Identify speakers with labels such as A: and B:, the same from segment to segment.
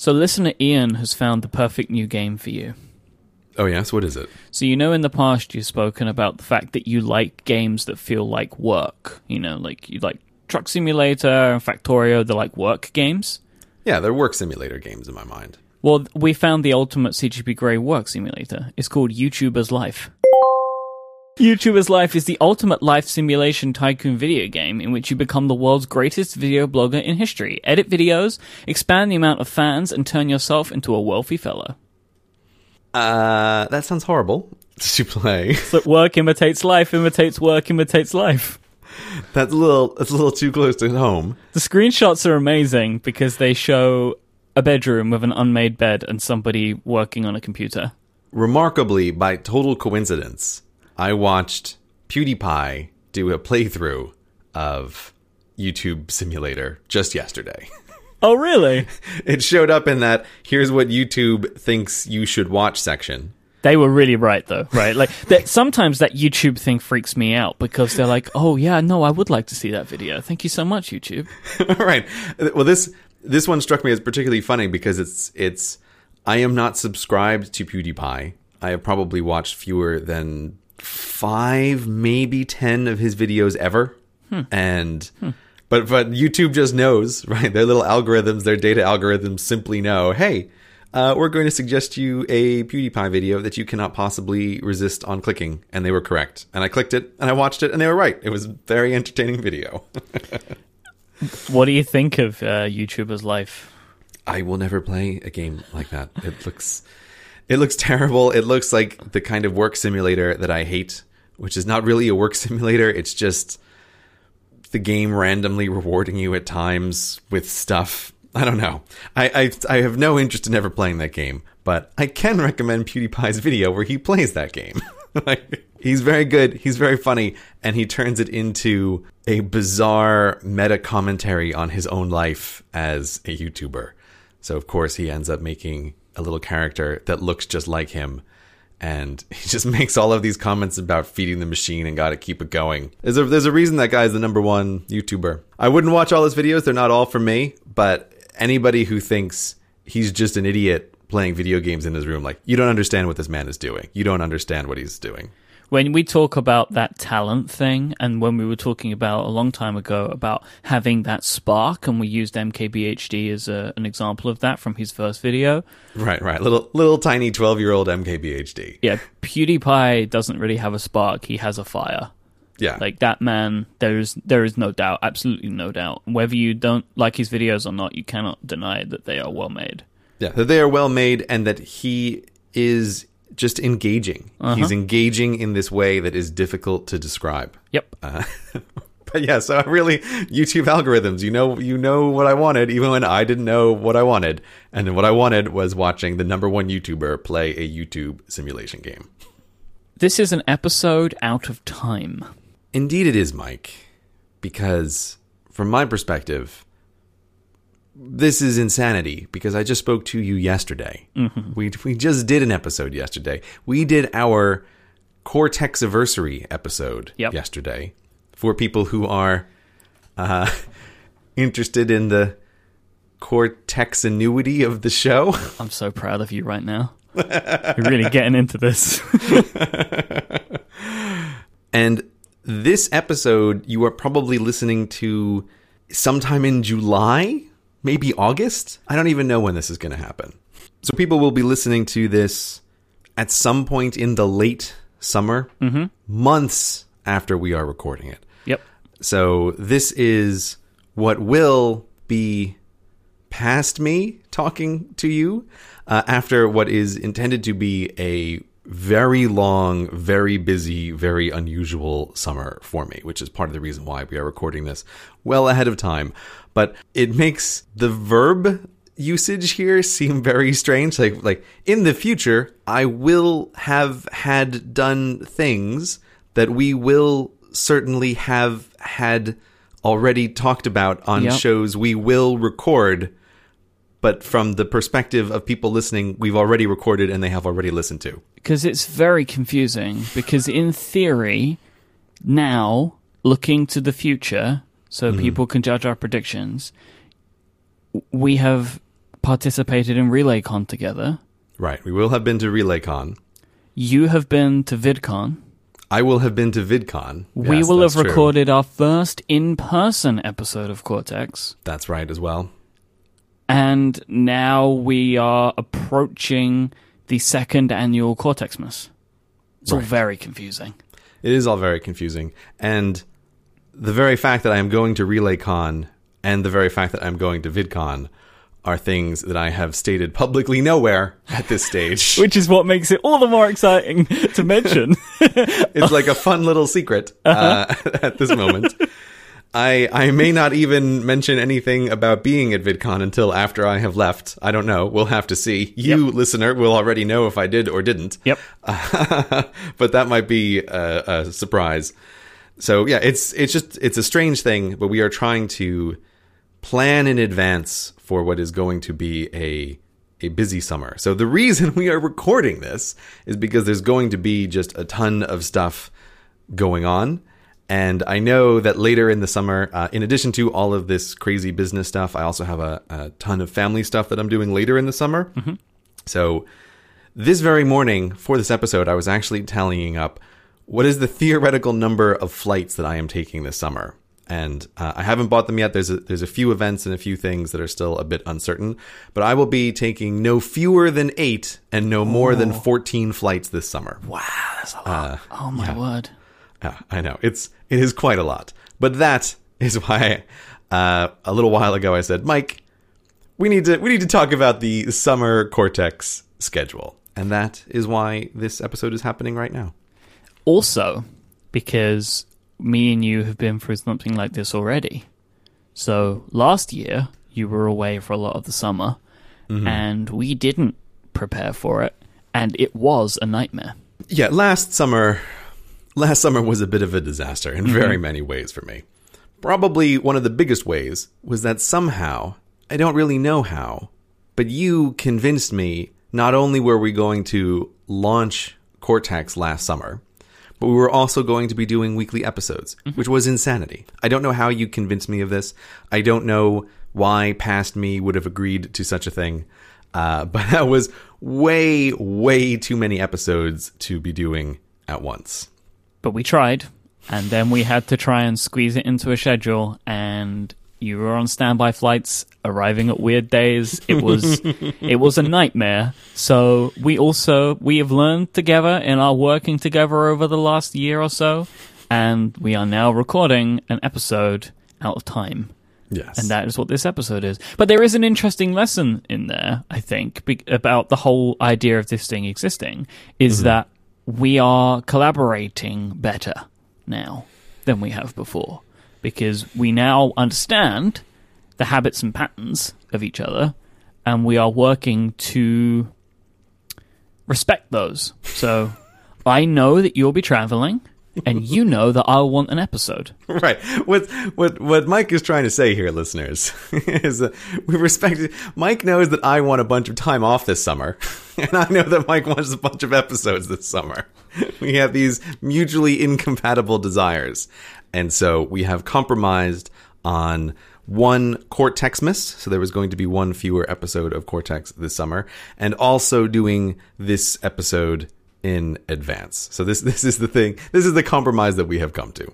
A: So, listener Ian has found the perfect new game for you.
B: Oh yes, what is it?
A: So, you know, in the past, you've spoken about the fact that you like games that feel like work. You know, like you like Truck Simulator and Factorio, they're like work games.
B: Yeah, they're work simulator games in my mind.
A: Well, we found the ultimate CGP Grey work simulator. It's called YouTuber's Life. YouTuber's Life is the ultimate life simulation tycoon video game in which you become the world's greatest video blogger in history, edit videos, expand the amount of fans, and turn yourself into a wealthy fellow.
B: Uh, that sounds horrible to play.
A: But work imitates life, imitates work, imitates life.
B: That's a little. That's a little too close to home.
A: The screenshots are amazing because they show a bedroom with an unmade bed and somebody working on a computer.
B: Remarkably, by total coincidence, I watched PewDiePie do a playthrough of YouTube Simulator just yesterday.
A: Oh, really?
B: it showed up in that here's what YouTube thinks you should watch section.
A: They were really right, though, right? Like that. Sometimes that YouTube thing freaks me out because they're like, "Oh yeah, no, I would like to see that video. Thank you so much, YouTube."
B: right. Well, this this one struck me as particularly funny because it's it's I am not subscribed to PewDiePie. I have probably watched fewer than five, maybe ten of his videos ever, and. But but YouTube just knows, right? Their little algorithms, their data algorithms simply know, hey, uh, we're going to suggest you a PewDiePie video that you cannot possibly resist on clicking, and they were correct. And I clicked it, and I watched it, and they were right. It was a very entertaining video.
A: What do you think of uh, YouTuber's life?
B: I will never play a game like that. It looks, it looks terrible. It looks like the kind of work simulator that I hate, which is not really a work simulator. It's just the game randomly rewarding you at times with stuff. I don't know. I, I I have no interest in ever playing that game, but I can recommend PewDiePie's video where he plays that game. like, he's very good. He's very funny, and he turns it into a bizarre meta commentary on his own life as a YouTuber. So of course he ends up making a little character that looks just like him. And he just makes all of these comments about feeding the machine and gotta keep it going. There's a, there's a reason that guy's the number one YouTuber. I wouldn't watch all his videos, they're not all for me, but anybody who thinks he's just an idiot playing video games in his room, like, you don't understand what this man is doing. You don't understand what he's doing.
A: When we talk about that talent thing, and when we were talking about a long time ago about having that spark, and we used MKBHD as a, an example of that from his first video.
B: Right, right. Little little tiny 12-year-old MKBHD.
A: Yeah, PewDiePie doesn't really have a spark; he has a fire.
B: Yeah.
A: Like that man, there is there is no doubt, absolutely no doubt. Whether you don't like his videos or not, you cannot deny that they are well made.
B: Yeah, that they are well made and that he is just engaging. He's engaging in this way that is difficult to describe.
A: Yep.
B: Uh, but yeah, so really YouTube algorithms, you know you know what I wanted even when I didn't know what I wanted. And what I wanted was watching the number one YouTuber play a YouTube simulation game.
A: This is an episode out of time.
B: Indeed it is, Myke, because from my perspective this is insanity because I just spoke to you yesterday. We we just did an episode yesterday. We did our Cortex anniversary episode
A: Yep.
B: yesterday for people who are uh, interested in the Cortex annuity of the show.
A: I'm so proud of you right now. You're really getting into this.
B: And this episode you are probably listening to sometime in July, maybe August. I don't even know when this is going to happen. So people will be listening to this at some point in the late summer, months after we are recording it.
A: yep.
B: So this is what will be past me talking to you uh, after what is intended to be a very long, very busy, very unusual summer for me, which is part of the reason why we are recording this well ahead of time. But it makes the verb usage here seem very strange like like in the future I will have had done things that we will certainly have had already talked about on
A: Yep.
B: shows we will record but from the perspective of people listening we've already recorded and they have already listened to
A: Because it's very confusing. Because in theory, now, looking to the future, so mm-hmm. people can judge our predictions, we have participated in RelayCon together.
B: Right. We will have been to RelayCon.
A: You have been to VidCon.
B: I will have been to VidCon.
A: we
B: Yes,
A: will have
B: that's true.
A: recorded our first in person episode of Cortex.
B: That's right as well.
A: And now we are approaching the second annual Cortexmas. It's all
B: Right.
A: very confusing.
B: It is all very confusing. And the very fact that I am going to RelayCon and the very fact that I'm going to VidCon are things that I have stated publicly nowhere at this stage.
A: Which is what makes it all the more exciting to mention.
B: it's like a fun little secret uh, at this moment. I I may not even mention anything about being at VidCon until after I have left. I don't know. We'll have to see. You, listener, will already know if I did or didn't.
A: yep.
B: but that might be a, a surprise. So yeah, it's it's just it's a strange thing, but we are trying to plan in advance for what is going to be a a busy summer. So the reason we are recording this is because there's going to be just a ton of stuff going on. And I know that later in the summer, uh, in addition to all of this crazy business stuff, I also have a, a ton of family stuff that I'm doing later in the summer. So this very morning for this episode, I was actually tallying up what is the theoretical number of flights that I am taking this summer. And uh, I haven't bought them yet. There's a, there's a few events and a few things that are still a bit uncertain. But I will be taking no fewer than eight and no more than 14 flights this summer.
A: Wow, that's a lot. oh my word.
B: Yeah, I know it's it is quite a lot, but that is why uh, a little while ago I said, Myke, we need to we need to talk about the summer Cortex schedule, and that is why this episode is happening right now.
A: Also, because me and you have been through something like this already. So last year, you were away for a lot of the summer, mm-hmm. and we didn't prepare for it, and it was a nightmare.
B: Yeah, last summer, last summer was a bit of a disaster in mm-hmm. very many ways for me. Probably one of the biggest ways was that somehow, I don't really know how, but you convinced me not only were we going to launch Cortex last summer, but we were also going to be doing weekly episodes, which was insanity. I don't know how you convinced me of this. I don't know why past me would have agreed to such a thing. Uh, but that was way, way too many episodes to be doing at once.
A: But we tried, and then we had to try and squeeze it into a schedule, and you were on standby flights, arriving at weird days. It was it was a nightmare. So we also we have learned together in our working together over the last year or so, and we are now recording an episode out of time.
B: Yes.
A: And that is what this episode is. But there is an interesting lesson in there, I think, be- about the whole idea of this thing existing is mm-hmm. that we are collaborating better now than we have before because we now understand the habits and patterns of each other and we are working to respect those. So I know that you'll be traveling and you know that I'll want an episode.
B: right. What what what Myke is trying to say here, listeners, is that we respect. It. Myke knows that I want a bunch of time off this summer, and I know that Myke wants a bunch of episodes this summer. We have these mutually incompatible desires, and so we have compromised on one Cortexmas. So there was going to be one fewer episode of Cortex this summer, and also doing this episode in advance. So this this is the thing. This is the compromise that we have come to.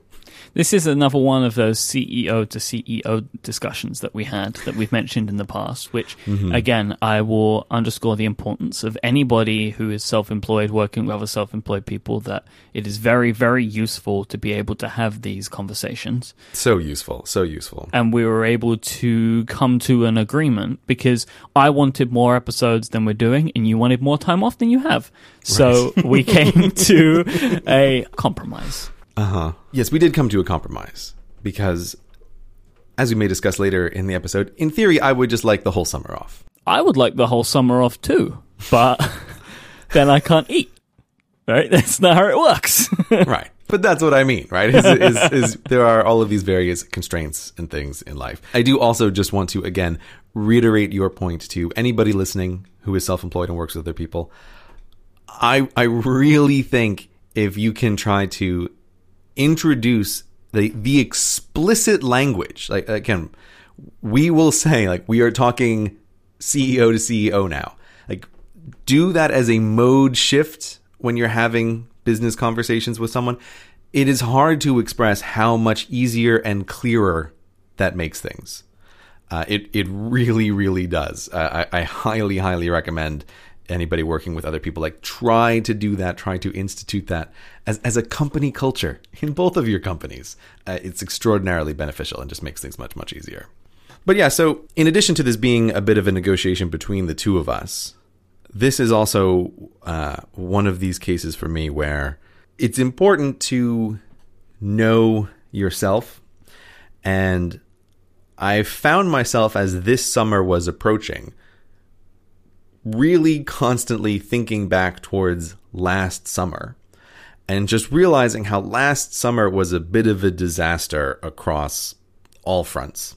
A: This is another one of those CEO to CEO discussions that we had that we've mentioned in the past, which, mm-hmm. again, I will underscore the importance of anybody who is self employed working with other self employed people that it is very, very useful to be able to have these conversations.
B: So useful, so useful.
A: And we were able to come to an agreement because I wanted more episodes than we're doing, and you wanted more time off than you have. So we came to a compromise.
B: Uh huh. Yes, we did come to a compromise because, as we may discuss later in the episode, in theory, I would just like the whole summer off.
A: I would like the whole summer off too, but then I can't eat. Right? That's not how it works.
B: right. But that's what I mean, right? Is, is, is there are all of these various constraints and things in life. I do also just want to again reiterate your point to anybody listening who is self-employed and works with other people. I I really think if you can try to introduce the the explicit language, like again, we will say like we are talking CEO to CEO now. Like, do that as a mode shift when you're having business conversations with someone. It is hard to express how much easier and clearer that makes things. Uh, it it really really does. Uh, I, I highly highly recommend anybody working with other people like try to do that. Try to institute that as as a company culture in both of your companies. Uh, it's extraordinarily beneficial and just makes things much much easier. But yeah, so in addition to this being a bit of a negotiation between the two of us, this is also uh, one of these cases for me where it's important to know yourself and I found myself as this summer was approaching, really constantly thinking back towards last summer and just realizing how last summer was a bit of a disaster across all fronts.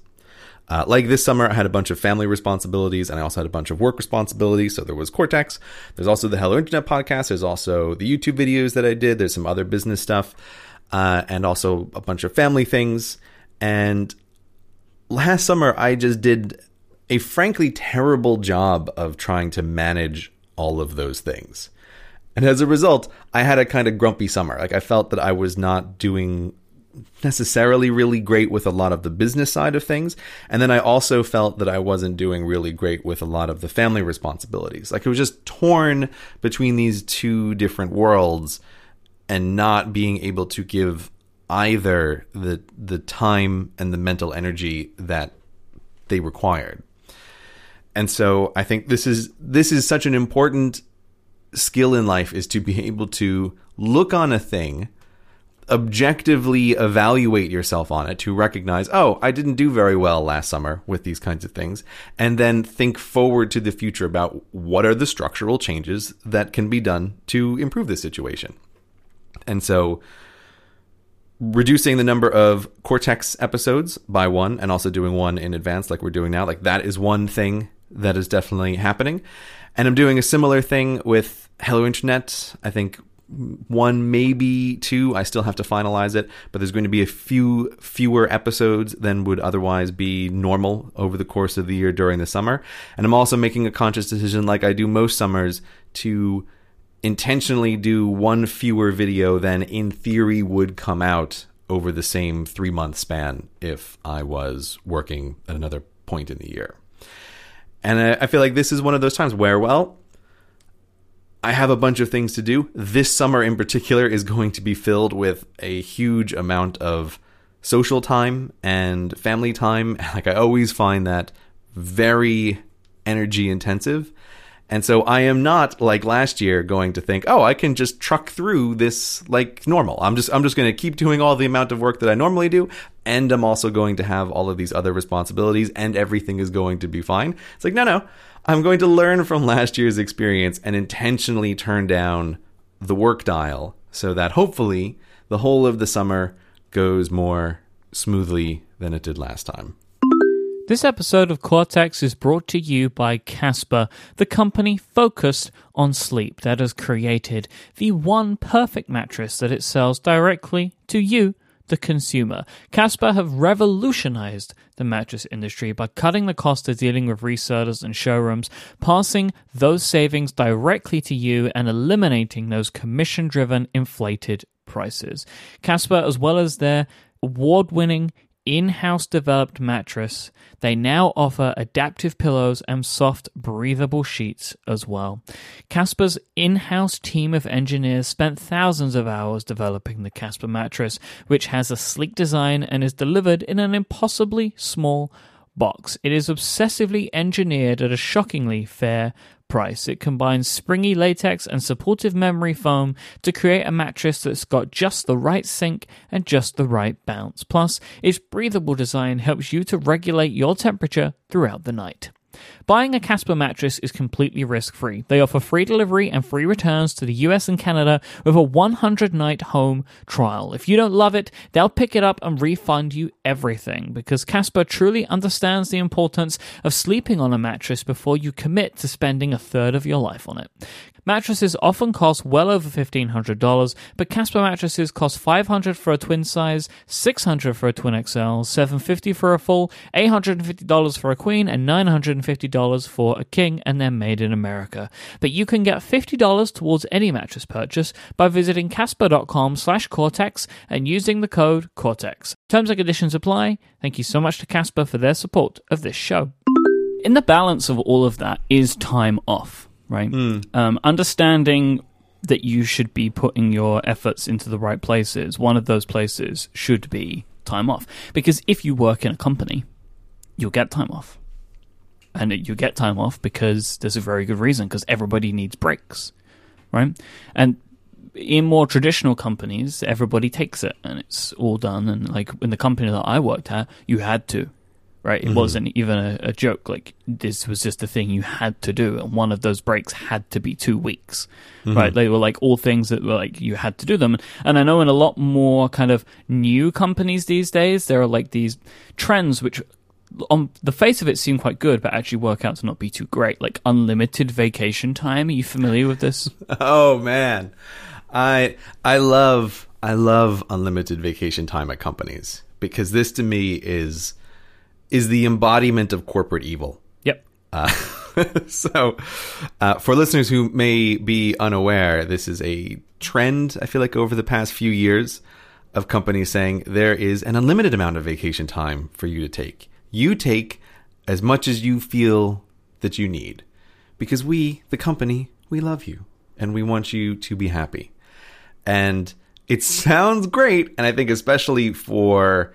B: Uh, like this summer, I had a bunch of family responsibilities and I also had a bunch of work responsibilities. So there was Cortex. There's also the Hello Internet podcast. There's also the YouTube videos that I did. There's some other business stuff uh, and also a bunch of family things. And last summer, I just did a frankly terrible job of trying to manage all of those things. And as a result, I had a kind of grumpy summer. Like I felt that I was not doing necessarily really great with a lot of the business side of things. And then I also felt that I wasn't doing really great with a lot of the family responsibilities. Like it was just torn between these two different worlds and not being able to give either the the time and the mental energy that they required. And so I think this is this is such an important skill in life is to be able to look on a thing objectively evaluate yourself on it to recognize, oh, I didn't do very well last summer with these kinds of things, and then think forward to the future about what are the structural changes that can be done to improve the situation. And so reducing the number of Cortex episodes by one and also doing one in advance like we're doing now. Like that is one thing that is definitely happening. And I'm doing a similar thing with Hello Internet. I think one, maybe two. I still have to finalize it, but there's going to be a few fewer episodes than would otherwise be normal over the course of the year during the summer. And I'm also making a conscious decision, like I do most summers, to intentionally do one fewer video than in theory would come out over the same three month span if I was working at another point in the year. And I, I feel like this is one of those times where, well, I have a bunch of things to do. This summer in particular is going to be filled with a huge amount of social time and family time. Like I always find that very energy intensive. And so I am not like last year going to think, "Oh, I can just truck through this like normal." I'm just I'm just going to keep doing all the amount of work that I normally do, and I'm also going to have all of these other responsibilities and everything is going to be fine. It's like, "No, no. I'm going to learn from last year's experience and intentionally turn down the work dial so that hopefully the whole of the summer goes more smoothly than it did last time."
A: This episode of Cortex is brought to you by Casper, the company focused on sleep that has created the one perfect mattress that it sells directly to you, the consumer. Casper have revolutionized the mattress industry by cutting the cost of dealing with resellers and showrooms, passing those savings directly to you and eliminating those commission driven inflated prices. Casper, as well as their award winning in house developed mattress, they now offer adaptive pillows and soft, breathable sheets as well. Casper's in house team of engineers spent thousands of hours developing the Casper mattress, which has a sleek design and is delivered in an impossibly small box. It is obsessively engineered at a shockingly fair price. It combines springy latex and supportive memory foam to create a mattress that's got just the right sink and just the right bounce. Plus, its breathable design helps you to regulate your temperature throughout the night. Buying a Casper mattress is completely risk free. They offer free delivery and free returns to the US and Canada with a 100 night home trial. If you don't love it, they'll pick it up and refund you everything because Casper truly understands the importance of sleeping on a mattress before you commit to spending a third of your life on it. Mattresses often cost well over $1,500, but Casper mattresses cost $500 for a twin size, $600 for a twin XL, $750 for a full, $850 for a queen, and $950 $150 for a king and they're made in America. But you can get $50 towards any mattress purchase by visiting casper.com slash Cortex and using the code Cortex. Terms and conditions apply. Thank you so much to Casper for their support of this show. In the balance of all of that is time off, right? Um, understanding that you should be putting your efforts into the right places, one of those places should be time off. Because if you work in a company, you'll get time off. And you get time off because there's a very good reason, because everybody needs breaks, right? And in more traditional companies, everybody takes it and it's all done. And like in the company that I worked at, you had to, right? It mm-hmm. wasn't even a, a joke. Like this was just a thing you had to do. And one of those breaks had to be two weeks, mm-hmm. right? They were like all things that were like you had to do them. And I know in a lot more kind of new companies these days, there are like these trends which on the face of it seem quite good, but actually work out to not be too great. Like unlimited vacation time. Are you familiar with this?
B: Oh man, I I love I love unlimited vacation time at companies because this to me is is the embodiment of corporate evil.
A: yep.
B: Uh, so, uh, for listeners who may be unaware, this is a trend. I feel like over the past few years of companies saying there is an unlimited amount of vacation time for you to take. You take as much as you feel that you need, because we, the company, we love you and we want you to be happy. And it sounds great, and I think especially for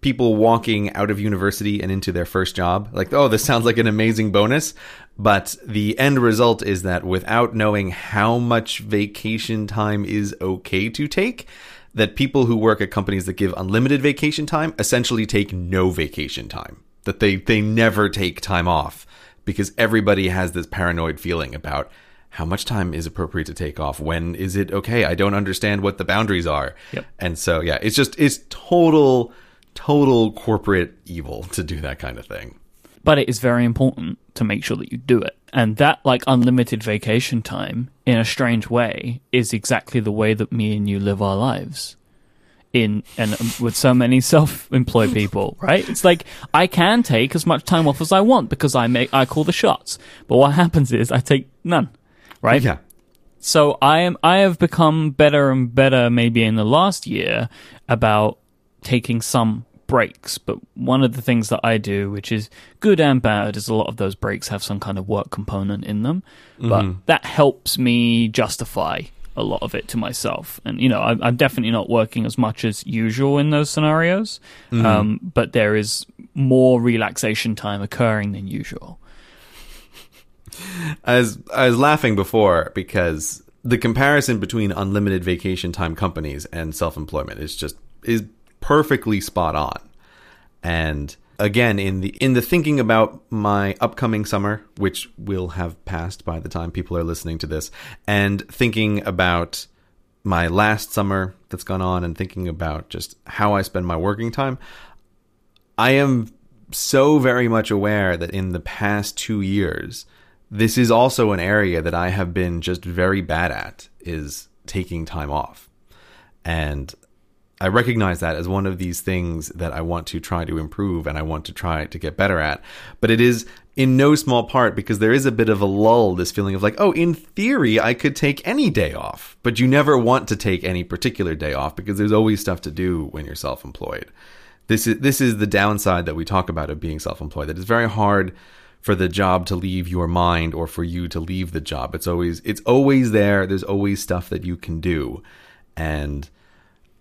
B: people walking out of university and into their first job like oh this sounds like an amazing bonus but the end result is that without knowing how much vacation time is okay to take that people who work at companies that give unlimited vacation time essentially take no vacation time that they they never take time off because everybody has this paranoid feeling about how much time is appropriate to take off when is it okay i don't understand what the boundaries are
A: Yep.
B: and so yeah it's just it's total total corporate evil to do that kind of thing
A: but it is very important to make sure that you do it. And that, like, unlimited vacation time, in a strange way, is exactly the way that me and you live our lives. In and um, with so many self-employed people, right? It's like I can take as much time off as I want because I make I call the shots. But what happens is I take none, right?
B: yeah
A: So I am I have become better and better maybe in the last year about taking some breaks. But one of the things that I do, which is good and bad, is a lot of those breaks have some kind of work component in them. But that helps me justify a lot of it to myself. And you know, I'm, I'm definitely not working as much as usual in those scenarios. Um, but there is more relaxation time occurring than usual.
B: I was I was laughing before because the comparison between unlimited vacation time companies and self-employment is just is perfectly spot on. And again, in the in the thinking about my upcoming summer, which will have passed by the time people are listening to this, and thinking about my last summer that's gone on and thinking about just how I spend my working time, I am so very much aware that in the past two years, this is also an area that I have been just very bad at is taking time off. And I recognize that as one of these things that I want to try to improve and I want to try to get better at. But it is in no small part because there is a bit of a lull, this feeling of like, oh, in theory, I could take any day off, but you never want to take any particular day off because there's always stuff to do when you're self employed. This is, this is the downside that we talk about of being self employed, that it's very hard for the job to leave your mind or for you to leave the job. It's always, it's always there. There's always stuff that you can do. And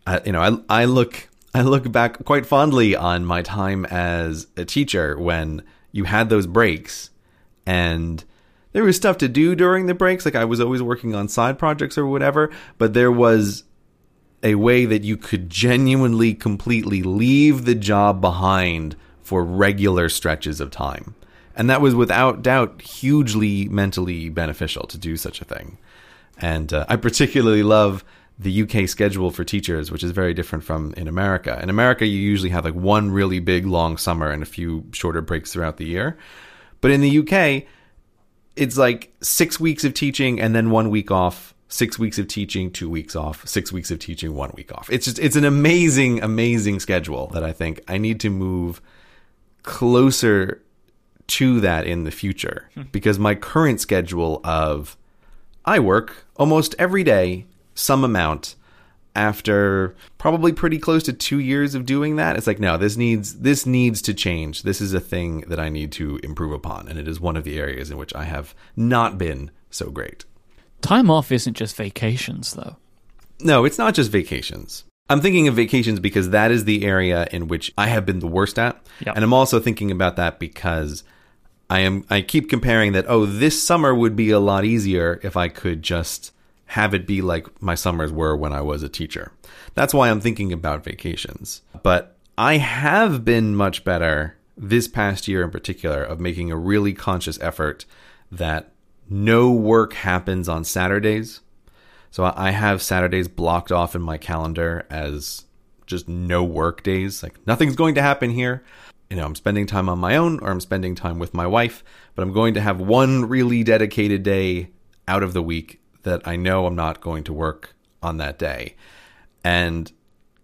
B: I, you know, I, I look I look back quite fondly on my time as a teacher when you had those breaks and there was stuff to do during the breaks. Like I was always working on side projects or whatever, but there was a way that you could genuinely, completely leave the job behind for regular stretches of time. And that was without doubt hugely mentally beneficial to do such a thing. And uh, I particularly love the UK schedule for teachers, which is very different from in America. In America, you usually have like one really big long summer and a few shorter breaks throughout the year. But in the UK, it's like six weeks of teaching and then one week off, six weeks of teaching, two weeks off, six weeks of teaching, one week off. It's just, it's an amazing, amazing schedule that I think I need to move closer to that in the future hmm. because my current schedule of I work almost every day some amount after probably pretty close to 2 years of doing that. It's like no this needs this needs to change. This is a thing that I need to improve upon and it is one of the areas in which I have not been so great.
A: Time off isn't just vacations, though.
B: no it's not just vacations. I'm thinking of vacations because that is the area in which I have been the worst at.
A: Yep.
B: and I'm also thinking about that because I am I keep comparing that oh this summer would be a lot easier if I could just have it be like my summers were when I was a teacher. That's why I'm thinking about vacations. But I have been much better this past year in particular of making a really conscious effort that no work happens on Saturdays. So I have Saturdays blocked off in my calendar as just no work days. Like nothing's going to happen here. You know, I'm spending time on my own or I'm spending time with my wife, but I'm going to have one really dedicated day out of the week that I know I'm not going to work on that day. And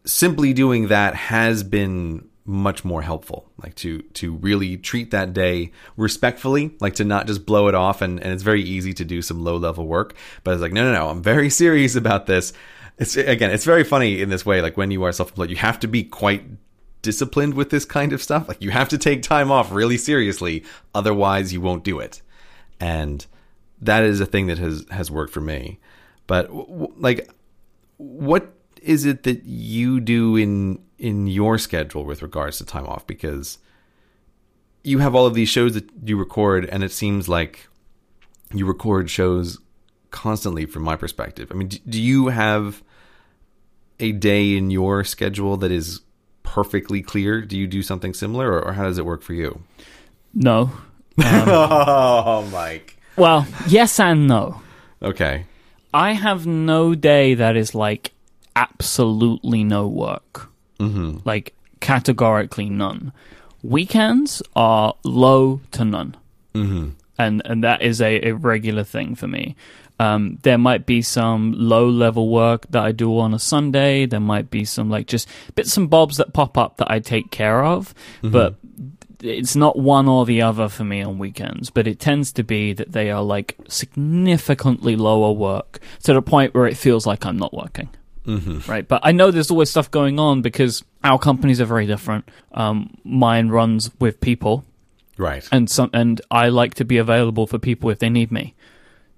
B: simply doing that has been much more helpful like to to really treat that day respectfully like to not just blow it off. And, and it's very easy to do some low level work but it's like no no no i'm very serious about this. It's again it's very funny in this way like when you are self-employed you have to be quite disciplined with this kind of stuff. Like you have to take time off really seriously otherwise you won't do it. And that is a thing that has has worked for me. But w- w- like what is it that you do in in your schedule with regards to time off? Because you have all of these shows that you record and it seems like you record shows constantly from my perspective. I mean do, do you have a day in your schedule that is perfectly clear? Do you do something similar or, or how does it work for you?
A: No.
B: Um, oh myke
A: Well, yes and no.
B: okay
A: I have no day that is like absolutely no work. Mm-hmm. Like categorically none. Weekends are low to none. Mm-hmm. And and that is a, a regular thing for me. Um, there might be some low level work that I do on a Sunday. There might be some like just bits and bobs that pop up that I take care of, but it's not one or the other for me on weekends, but it tends to be that they are like significantly lower work to the point where it feels like I'm not working. Mm-hmm. Right. But I know there's always stuff going on because our companies are very different. Um, mine runs with people
B: right
A: and some, and I like to be available for people if they need me.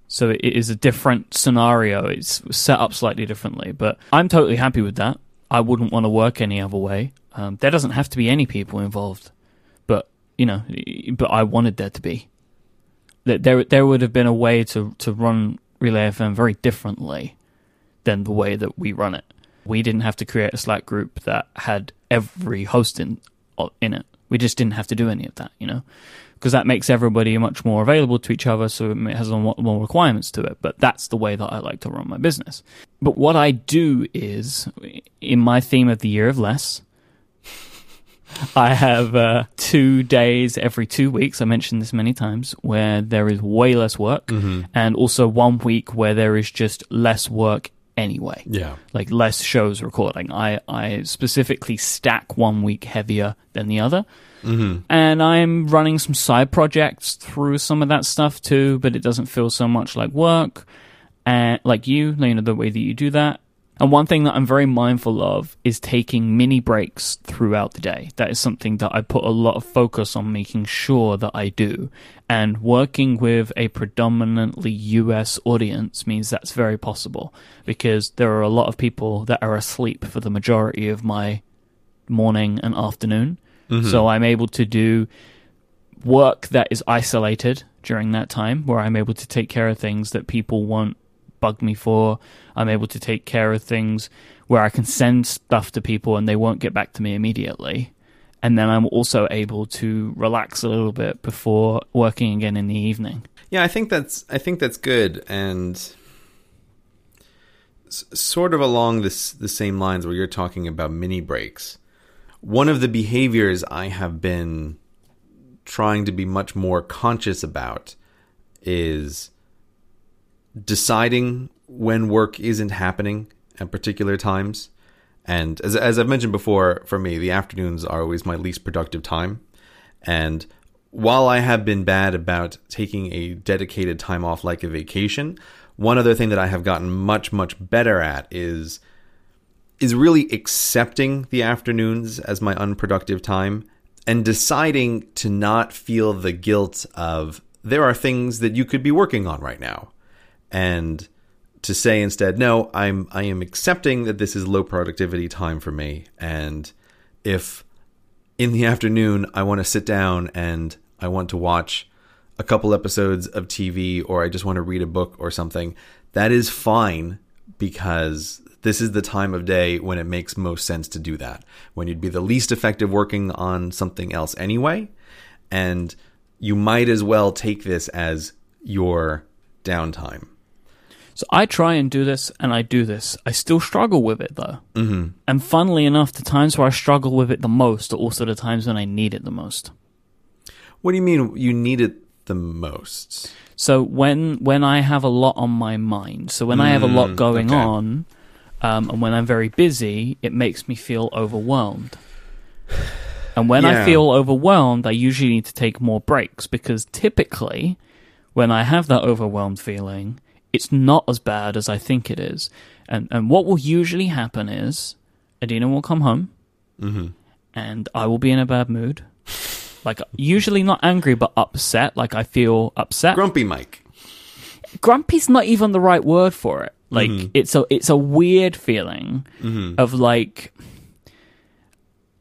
A: So it is a different scenario. It's set up slightly differently, but I'm totally happy with that. I wouldn't want to work any other way. Um, there doesn't have to be any people involved, you know, but I wanted there to be. That there, there would have been a way to to run Relay FM very differently than the way that we run it. We didn't have to create a Slack group that had every host in in it. We just didn't have to do any of that, you know, because that makes everybody much more available to each other, so it has more requirements to it. But that's the way that I like to run my business. But what I do is, in my theme of the year of less, I have uh, two days every two weeks. I mentioned this many times where there is way less work, and also one week where there is just less work anyway
B: yeah
A: like less shows recording. I, I specifically stack one week heavier than the other. Mm-hmm. And I'm running some side projects through some of that stuff too, but it doesn't feel so much like work. And like you, you know, the way that you do that. And one thing that I'm very mindful of is taking mini breaks throughout the day. That is something that I put a lot of focus on making sure that I do. And working with a predominantly US audience means that's very possible because there are a lot of people that are asleep for the majority of my morning and afternoon. Mm-hmm. So I'm able to do work that is isolated during that time where I'm able to take care of things that people won't bug me for. I'm able to take care of things where I can send stuff to people and they won't get back to me immediately. And then I'm also able to relax a little bit before working again in the evening.
B: Yeah, I think that's I think that's good, and s- sort of along this the same lines where you're talking about mini breaks. One of the behaviors I have been trying to be much more conscious about is deciding when work isn't happening at particular times. And as, as I've mentioned before, for me, the afternoons are always my least productive time. And while I have been bad about taking a dedicated time off like a vacation, one other thing that I have gotten much much better at is is really accepting the afternoons as my unproductive time and deciding to not feel the guilt of there are things that you could be working on right now and to say instead no i'm i am accepting that this is low productivity time for me and if in the afternoon i want to sit down and i want to watch a couple episodes of tv or i just want to read a book or something that is fine because this is the time of day when it makes most sense to do that when you'd be the least effective working on something else anyway and you might as well take this as your downtime
A: So I try and do this, and I do this. I still struggle with it though. Mm-hmm. And funnily enough, the times where I struggle with it the most are also the times when I need it the most.
B: What do you mean you need it the most?
A: So when when I have a lot on my mind, so when I have a lot going
B: okay.
A: on, um, and when I'm very busy, it makes me feel overwhelmed. And when I feel overwhelmed, I usually need to take more breaks because typically, when I have that overwhelmed feeling, it's not as bad as I think it is. And and what will usually happen is, Adina will come home, mm-hmm. and I will be in a bad mood. Like usually not angry but upset. Like I feel upset
B: Grumpy Myke.
A: grumpy's not even the right word for it. Like mm-hmm. it's a it's a weird feeling mm-hmm. of like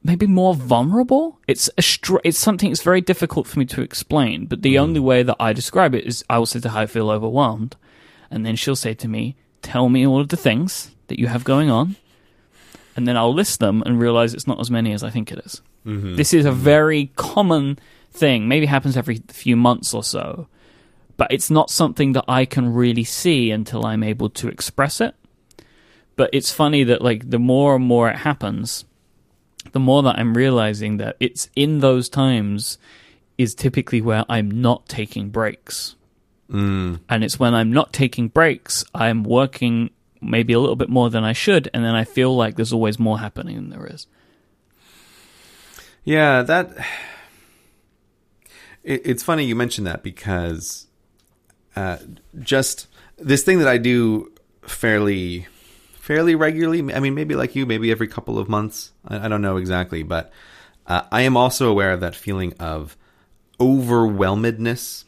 A: maybe more vulnerable. It's a str- it's something that's very difficult for me to explain. But the only way that I describe it is I will say to her I feel overwhelmed, and then she'll say to me, "Tell me all of the things that you have going on," and then I'll list them and realize it's not as many as I think it is. Mm-hmm. This is a mm-hmm. very common thing. Maybe happens every few months or so but it's not something that I can really see until I'm able to express it. But it's funny that like the more and more it happens, the more that I'm realizing that it's in those times is typically where I'm not taking breaks. Mm. And it's when I'm not taking breaks, I'm working maybe a little bit more than I should, and then I feel like there's always more happening than there is.
B: Yeah, that. It, it's funny you mentioned that because uh, just this thing that I do fairly, fairly regularly. I mean, maybe like you, maybe every couple of months. I, I don't know exactly, but uh, I am also aware of that feeling of overwhelmedness,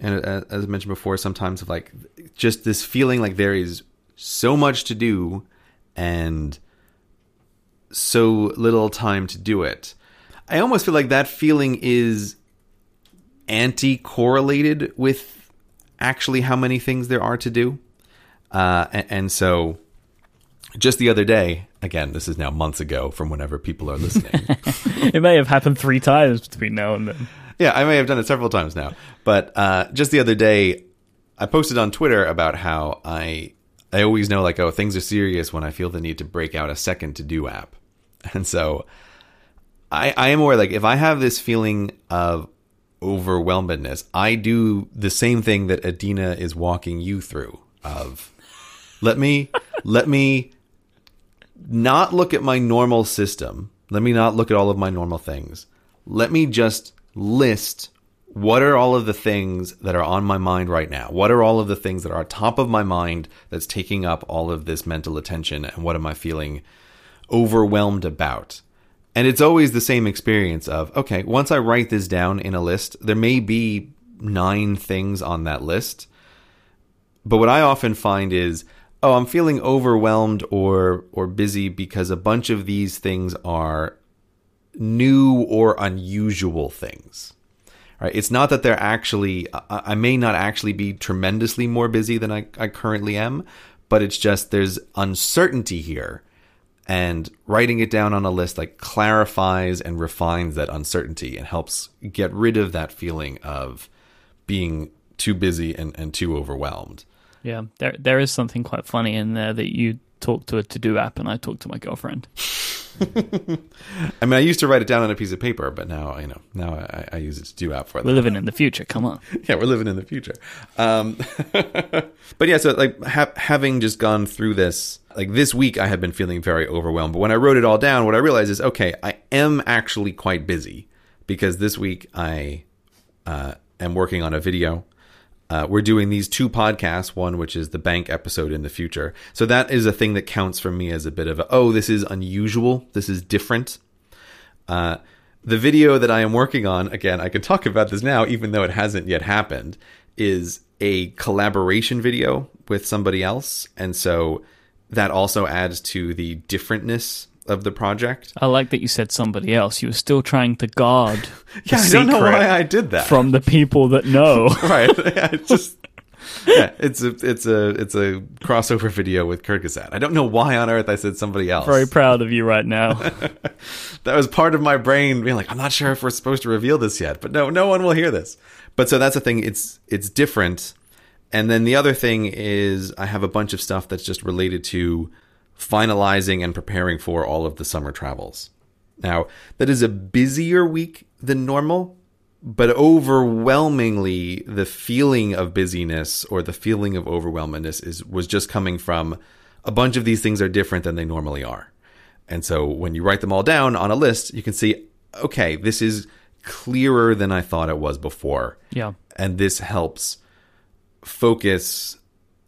B: and uh, as I mentioned before, sometimes of like just this feeling like there is so much to do and so little time to do it. I almost feel like that feeling is anti correlated with actually how many things there are to do. Uh, and, and so just the other day, again, this is now months ago from whenever people are listening.
A: it may have happened three times between now and then.
B: Yeah, I may have done it several times now. But uh, just the other day, I posted on Twitter about how I I always know like oh things are serious when I feel the need to break out a second to do app, and so I I am aware like if I have this feeling of overwhelmedness, I do the same thing that Adina is walking you through of let me let me not look at my normal system. Let me not look at all of my normal things. Let me just list what are all of the things that are on my mind right now? What are all of the things that are top of my mind that's taking up all of this mental attention? And what am I feeling overwhelmed about? And it's always the same experience of, okay, once I write this down in a list, there may be nine things on that list. But what I often find is, oh, I'm feeling overwhelmed or or busy because a bunch of these things are new or unusual things. Right? It's not that they're actually I, may not actually be tremendously more busy than I, I currently am, but it's just there's uncertainty here. And writing it down on a list like clarifies and refines that uncertainty and helps get rid of that feeling of being too busy and, and too overwhelmed.
A: Yeah, there there is something quite funny in there that you talk to a to do app and I talk to my girlfriend.
B: I mean, I used to write it down on a piece of paper, but now you know now I, I use it to do app for That.
A: We're living in the future. Come on.
B: yeah, we're living in the future. Um, but yeah, so like ha- having just gone through this, like this week, I have been feeling very overwhelmed. But when I wrote it all down, what I realized is, okay, I am actually quite busy because this week I uh, am working on a video. Uh, we're doing these two podcasts, one which is the bank episode in the future. So that is a thing that counts for me as a bit of a, oh, this is unusual. This is different. Uh, the video that I am working on, again, I can talk about this now, even though it hasn't yet happened, is a collaboration video with somebody else. And so that also adds to the differentness of the project.
A: I like that you said somebody else. You were still trying to guard.
B: yeah, I don't know why I did that.
A: From the people that know.
B: right. It's just yeah, it's a it's a it's a crossover video with Kurzgesagt. I don't know why on earth I said somebody else.
A: Very proud of you right now.
B: that was part of my brain being like, I'm not sure if we're supposed to reveal this yet, but no, no one will hear this. But so that's the thing. It's it's different. And then the other thing is I have a bunch of stuff that's just related to finalizing and preparing for all of the summer travels. Now, that is a busier week than normal, but overwhelmingly the feeling of busyness or the feeling of overwhelmedness is was just coming from a bunch of these things are different than they normally are. And so when you write them all down on a list, you can see okay, this is clearer than I thought it was before.
A: Yeah.
B: And this helps focus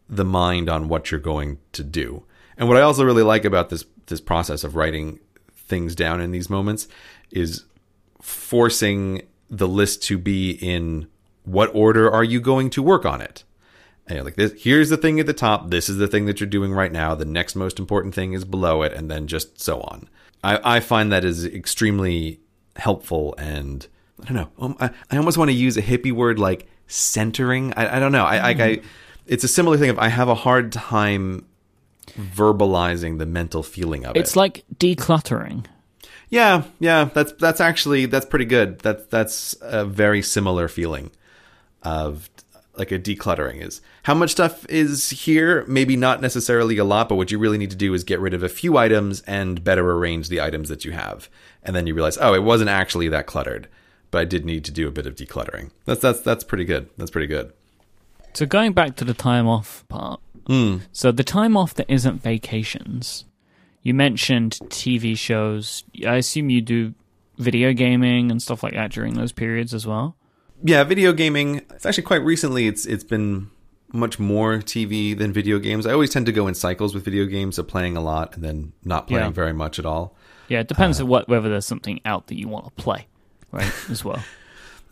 B: the mind on what you're going to do. And what I also really like about this this process of writing things down in these moments is forcing the list to be in what order are you going to work on it. And like this, here's the thing at the top. This is the thing that you're doing right now. The next most important thing is below it, and then just so on. I, I find that is extremely helpful, and I don't know. Um, I, I almost want to use a hippie word like centering. I, I don't know. I, mm. I, I, it's a similar thing. If I have a hard time verbalizing the mental feeling of
A: it's it. It's like decluttering.
B: Yeah, yeah, that's that's actually that's pretty good. That that's a very similar feeling of like a decluttering is how much stuff is here maybe not necessarily a lot but what you really need to do is get rid of a few items and better arrange the items that you have and then you realize oh it wasn't actually that cluttered but i did need to do a bit of decluttering that's that's that's pretty good that's pretty good
A: so going back to the time off part
B: Mm.
A: So the time off that isn't vacations. You mentioned TV shows. I assume you do video gaming and stuff like that during those periods as well.
B: Yeah, video gaming. It's actually quite recently. It's it's been much more TV than video games. I always tend to go in cycles with video games of playing a lot and then not playing yeah. very much at all.
A: Yeah, it depends uh, on what whether there's something out that you want to play, right? as well.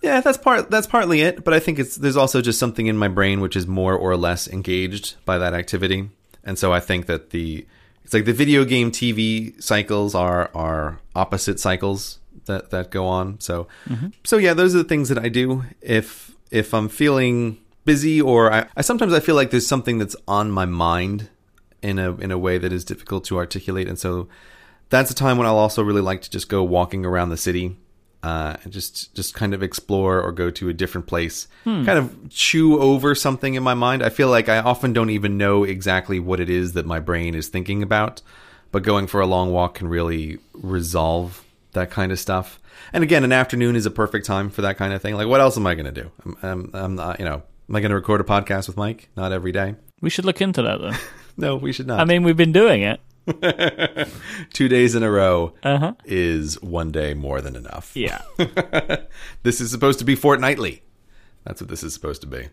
B: Yeah, that's part that's partly it, but I think it's there's also just something in my brain which is more or less engaged by that activity. And so I think that the it's like the video game TV cycles are are opposite cycles that that go on. So mm-hmm. so yeah, those are the things that I do if if I'm feeling busy or I, I sometimes I feel like there's something that's on my mind in a in a way that is difficult to articulate and so that's a time when I'll also really like to just go walking around the city uh, just just kind of explore or go to a different place, hmm. kind of chew over something in my mind. I feel like I often don't even know exactly what it is that my brain is thinking about, but going for a long walk can really resolve that kind of stuff. And again, an afternoon is a perfect time for that kind of thing. Like, what else am I going to do? I'm, I'm, I'm, not, you know, am I going to record a podcast with Myke? Not every day.
A: We should look into that though.
B: no, we should not.
A: I mean, we've been doing it.
B: Two days in a row
A: uh-huh.
B: is one day more than enough.
A: Yeah.
B: this is supposed to be fortnightly. That's what this is supposed to be.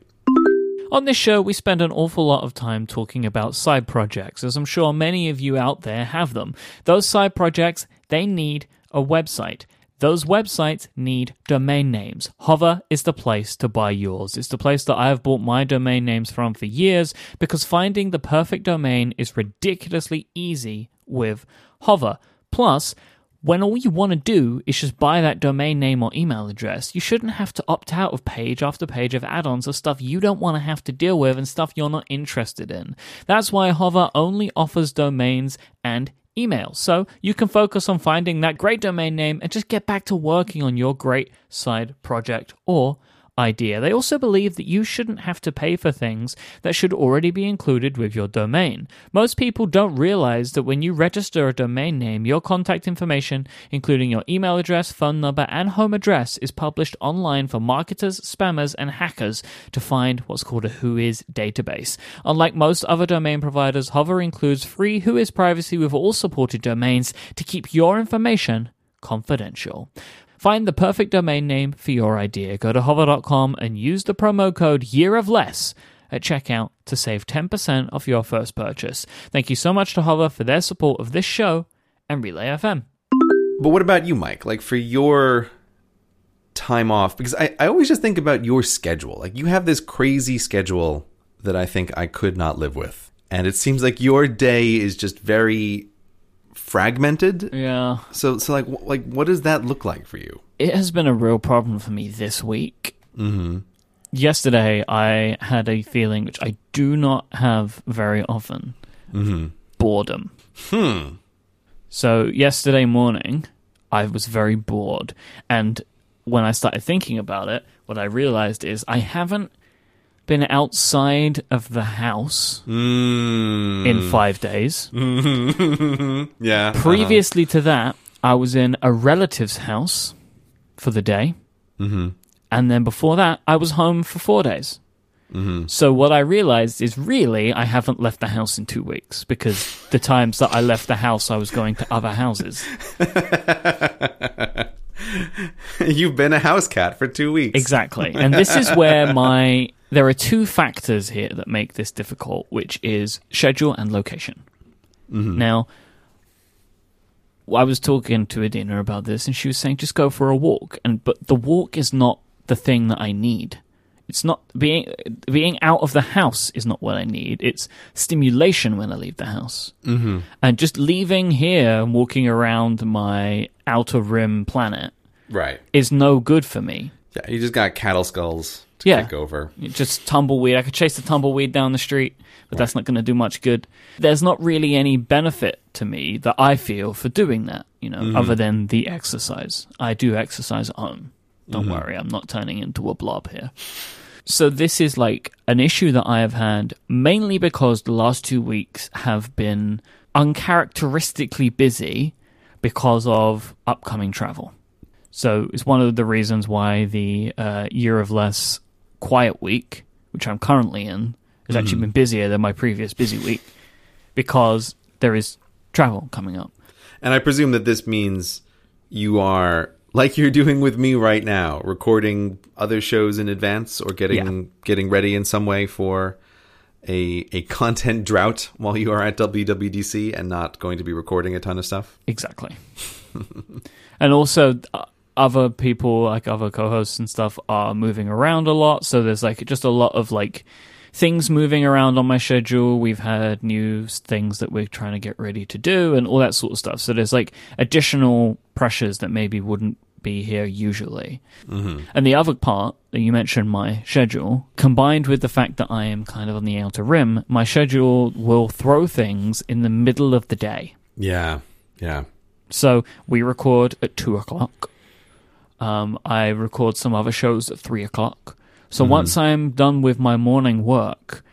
A: On this show, we spend an awful lot of time talking about side projects, as I'm sure many of you out there have them. Those side projects, they need a website. Those websites need domain names. Hover is the place to buy yours. It's the place that I have bought my domain names from for years because finding the perfect domain is ridiculously easy with Hover. Plus, when all you want to do is just buy that domain name or email address, you shouldn't have to opt out of page after page of add ons of stuff you don't want to have to deal with and stuff you're not interested in. That's why Hover only offers domains and email. So you can focus on finding that great domain name and just get back to working on your great side project or idea. They also believe that you shouldn't have to pay for things that should already be included with your domain. Most people don't realize that when you register a domain name, your contact information, including your email address, phone number, and home address, is published online for marketers, spammers, and hackers to find what's called a Whois database. Unlike most other domain providers, Hover includes free Whois privacy with all supported domains to keep your information confidential. Find the perfect domain name for your idea. Go to hover.com and use the promo code Year of Less at checkout to save 10% off your first purchase. Thank you so much to Hover for their support of this show and Relay FM.
B: But what about you, Myke? Like for your time off, because I, I always just think about your schedule. Like you have this crazy schedule that I think I could not live with. And it seems like your day is just very fragmented.
A: Yeah.
B: So so like like what does that look like for you?
A: It has been a real problem for me this week. Mm-hmm. Yesterday, I had a feeling which I do not have very often boredom.
B: Hmm.
A: So, yesterday morning, I was very bored. And when I started thinking about it, what I realized is I haven't been outside of the house
B: Mm.
A: in five days.
B: yeah.
A: Previously to that, I was in a relative's house for the day. Mm-hmm. And then before that, I was home for four days. Mm-hmm. So what I realized is really I haven't left the house in two weeks because the times that I left the house, I was going to other houses.
B: You've been a house cat for two weeks.
A: Exactly. And this is where my there are two factors here that make this difficult, which is schedule and location. Mm-hmm. Now, I was talking to Adina about this, and she was saying just go for a walk, and but the walk is not the thing that I need. It's not being being out of the house is not what I need. It's stimulation when I leave the house, mm-hmm. and just leaving here and walking around my outer rim planet
B: Right.
A: is no good for me.
B: Yeah, you just got cattle skulls to
A: Yeah.
B: kick over.
A: just tumbleweed. I could chase the tumbleweed down the street, but that's not going to do much good. There's not really any benefit to me that I feel for doing that, you know, other than the exercise. I do exercise at home. Don't worry, I'm not turning into a blob here. So this is like an issue that I have had mainly because the last two weeks have been uncharacteristically busy because of upcoming travel. So it's one of the reasons why the uh, year of less quiet week, which I'm currently in, has actually been busier than my previous busy week because there is travel coming up.
B: And I presume that this means you are like you're doing with me right now, recording other shows in advance or getting
A: Yeah.
B: getting ready in some way for a a content drought while you are at WWDC and not going to be recording a ton of stuff.
A: Exactly. and also, uh, other people, like other co hosts and stuff, are moving around a lot. So there's like just a lot of like things moving around on my schedule. We've had new things that we're trying to get ready to do and all that sort of stuff. So there's like additional pressures that maybe wouldn't be here usually. And the other part that you mentioned, my schedule, combined with the fact that I am kind of on the outer rim, my schedule will throw things in the middle of the day.
B: Yeah. Yeah.
A: So we record at two o'clock. Um, I record some other shows at three o'clock. So once I'm done with my morning work,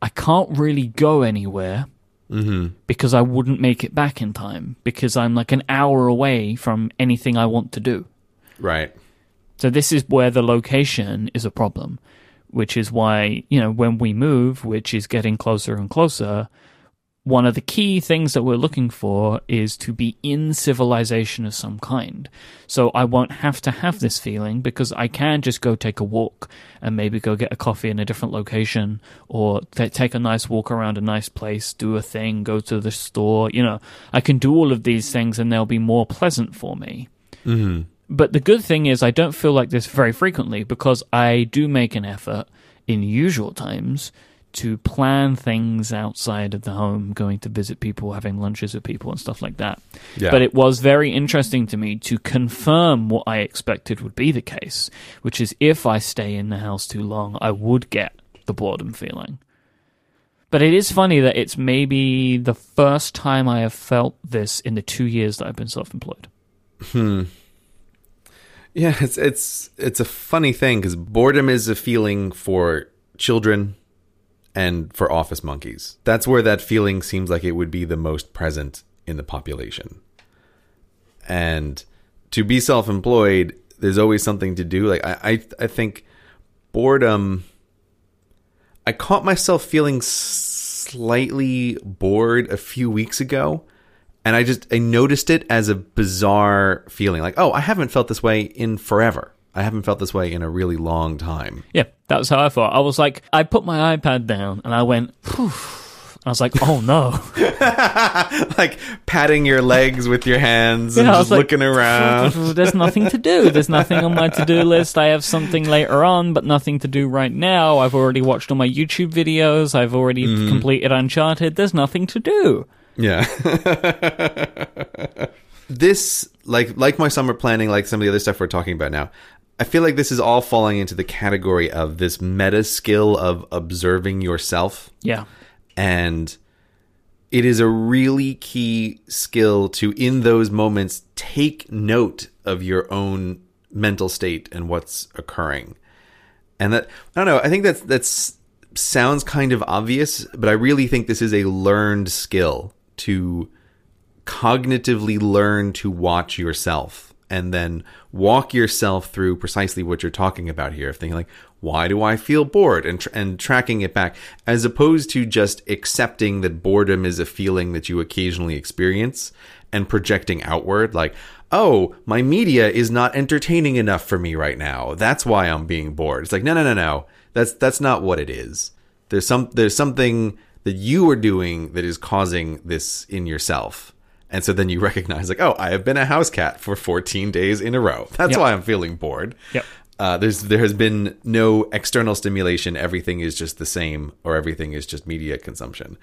A: I can't really go anywhere Mm-hmm. because I wouldn't make it back in time because I'm like an hour away from anything I want to do.
B: Right.
A: So this is where the location is a problem, which is why, you know, when we move, which is getting closer and closer, one of the key things that we're looking for is to be in civilization of some kind. So I won't have to have this feeling because I can just go take a walk and maybe go get a coffee in a different location or t- take a nice walk around a nice place, do a thing, go to the store. You know, I can do all of these things and they'll be more pleasant for me. Mm-hmm. But the good thing is, I don't feel like this very frequently because I do make an effort in usual times to plan things outside of the home, going to visit people, having lunches with people, and stuff like that.
B: Yeah.
A: But it was very interesting to me to confirm what I expected would be the case, which is if I stay in the house too long, I would get the boredom feeling. But it is funny that it's maybe the first time I have felt this in the two years that I've been self employed. Hmm.
B: Yeah, it's it's it's a funny thing because boredom is a feeling for children and for office monkeys. That's where that feeling seems like it would be the most present in the population. And to be self-employed, there's always something to do. Like I, I, I think boredom. I caught myself feeling slightly bored a few weeks ago, and I just I noticed it as a bizarre feeling, like oh, I haven't felt this way in forever. I haven't felt this way in a really long time.
A: Yeah, that was how I felt. I was like, I put my iPad down and I went, Phew. I was like, oh no.
B: like patting your legs with your hands and
A: Yeah,
B: just
A: like,
B: looking around.
A: There's nothing to do. There's nothing on my to do list. I have something later on, but nothing to do right now. I've already watched all my YouTube videos. I've already
B: Mm-hmm.
A: completed Uncharted. There's nothing to do.
B: Yeah. this like like my summer planning, like some of the other stuff we're talking about now. I feel like this is all falling into the category of this meta skill of observing yourself
A: Yeah.
B: and it is a really key skill to in those moments take note of your own mental state and what's occurring and that i don't know i think that's that's sounds kind of obvious but i really think this is a learned skill to cognitively learn to watch yourself and then walk yourself through precisely what you're talking about here of thinking like why do i feel bored? And tr- and tracking it back as opposed to just accepting that boredom is a feeling that you occasionally experience and projecting outward like oh my media is not entertaining enough for me right now. That's why i'm being bored. It's like no no no no. That's that's not what it is. There's some there's something that you are doing that is causing this in yourself and so then you recognize, like, oh, I have been a house cat for 14 days in a row. That's
A: Yep.
B: why I'm feeling bored.
A: Yep.
B: Uh, there's there has been no external stimulation. Everything is just the same, or everything is just media consumption.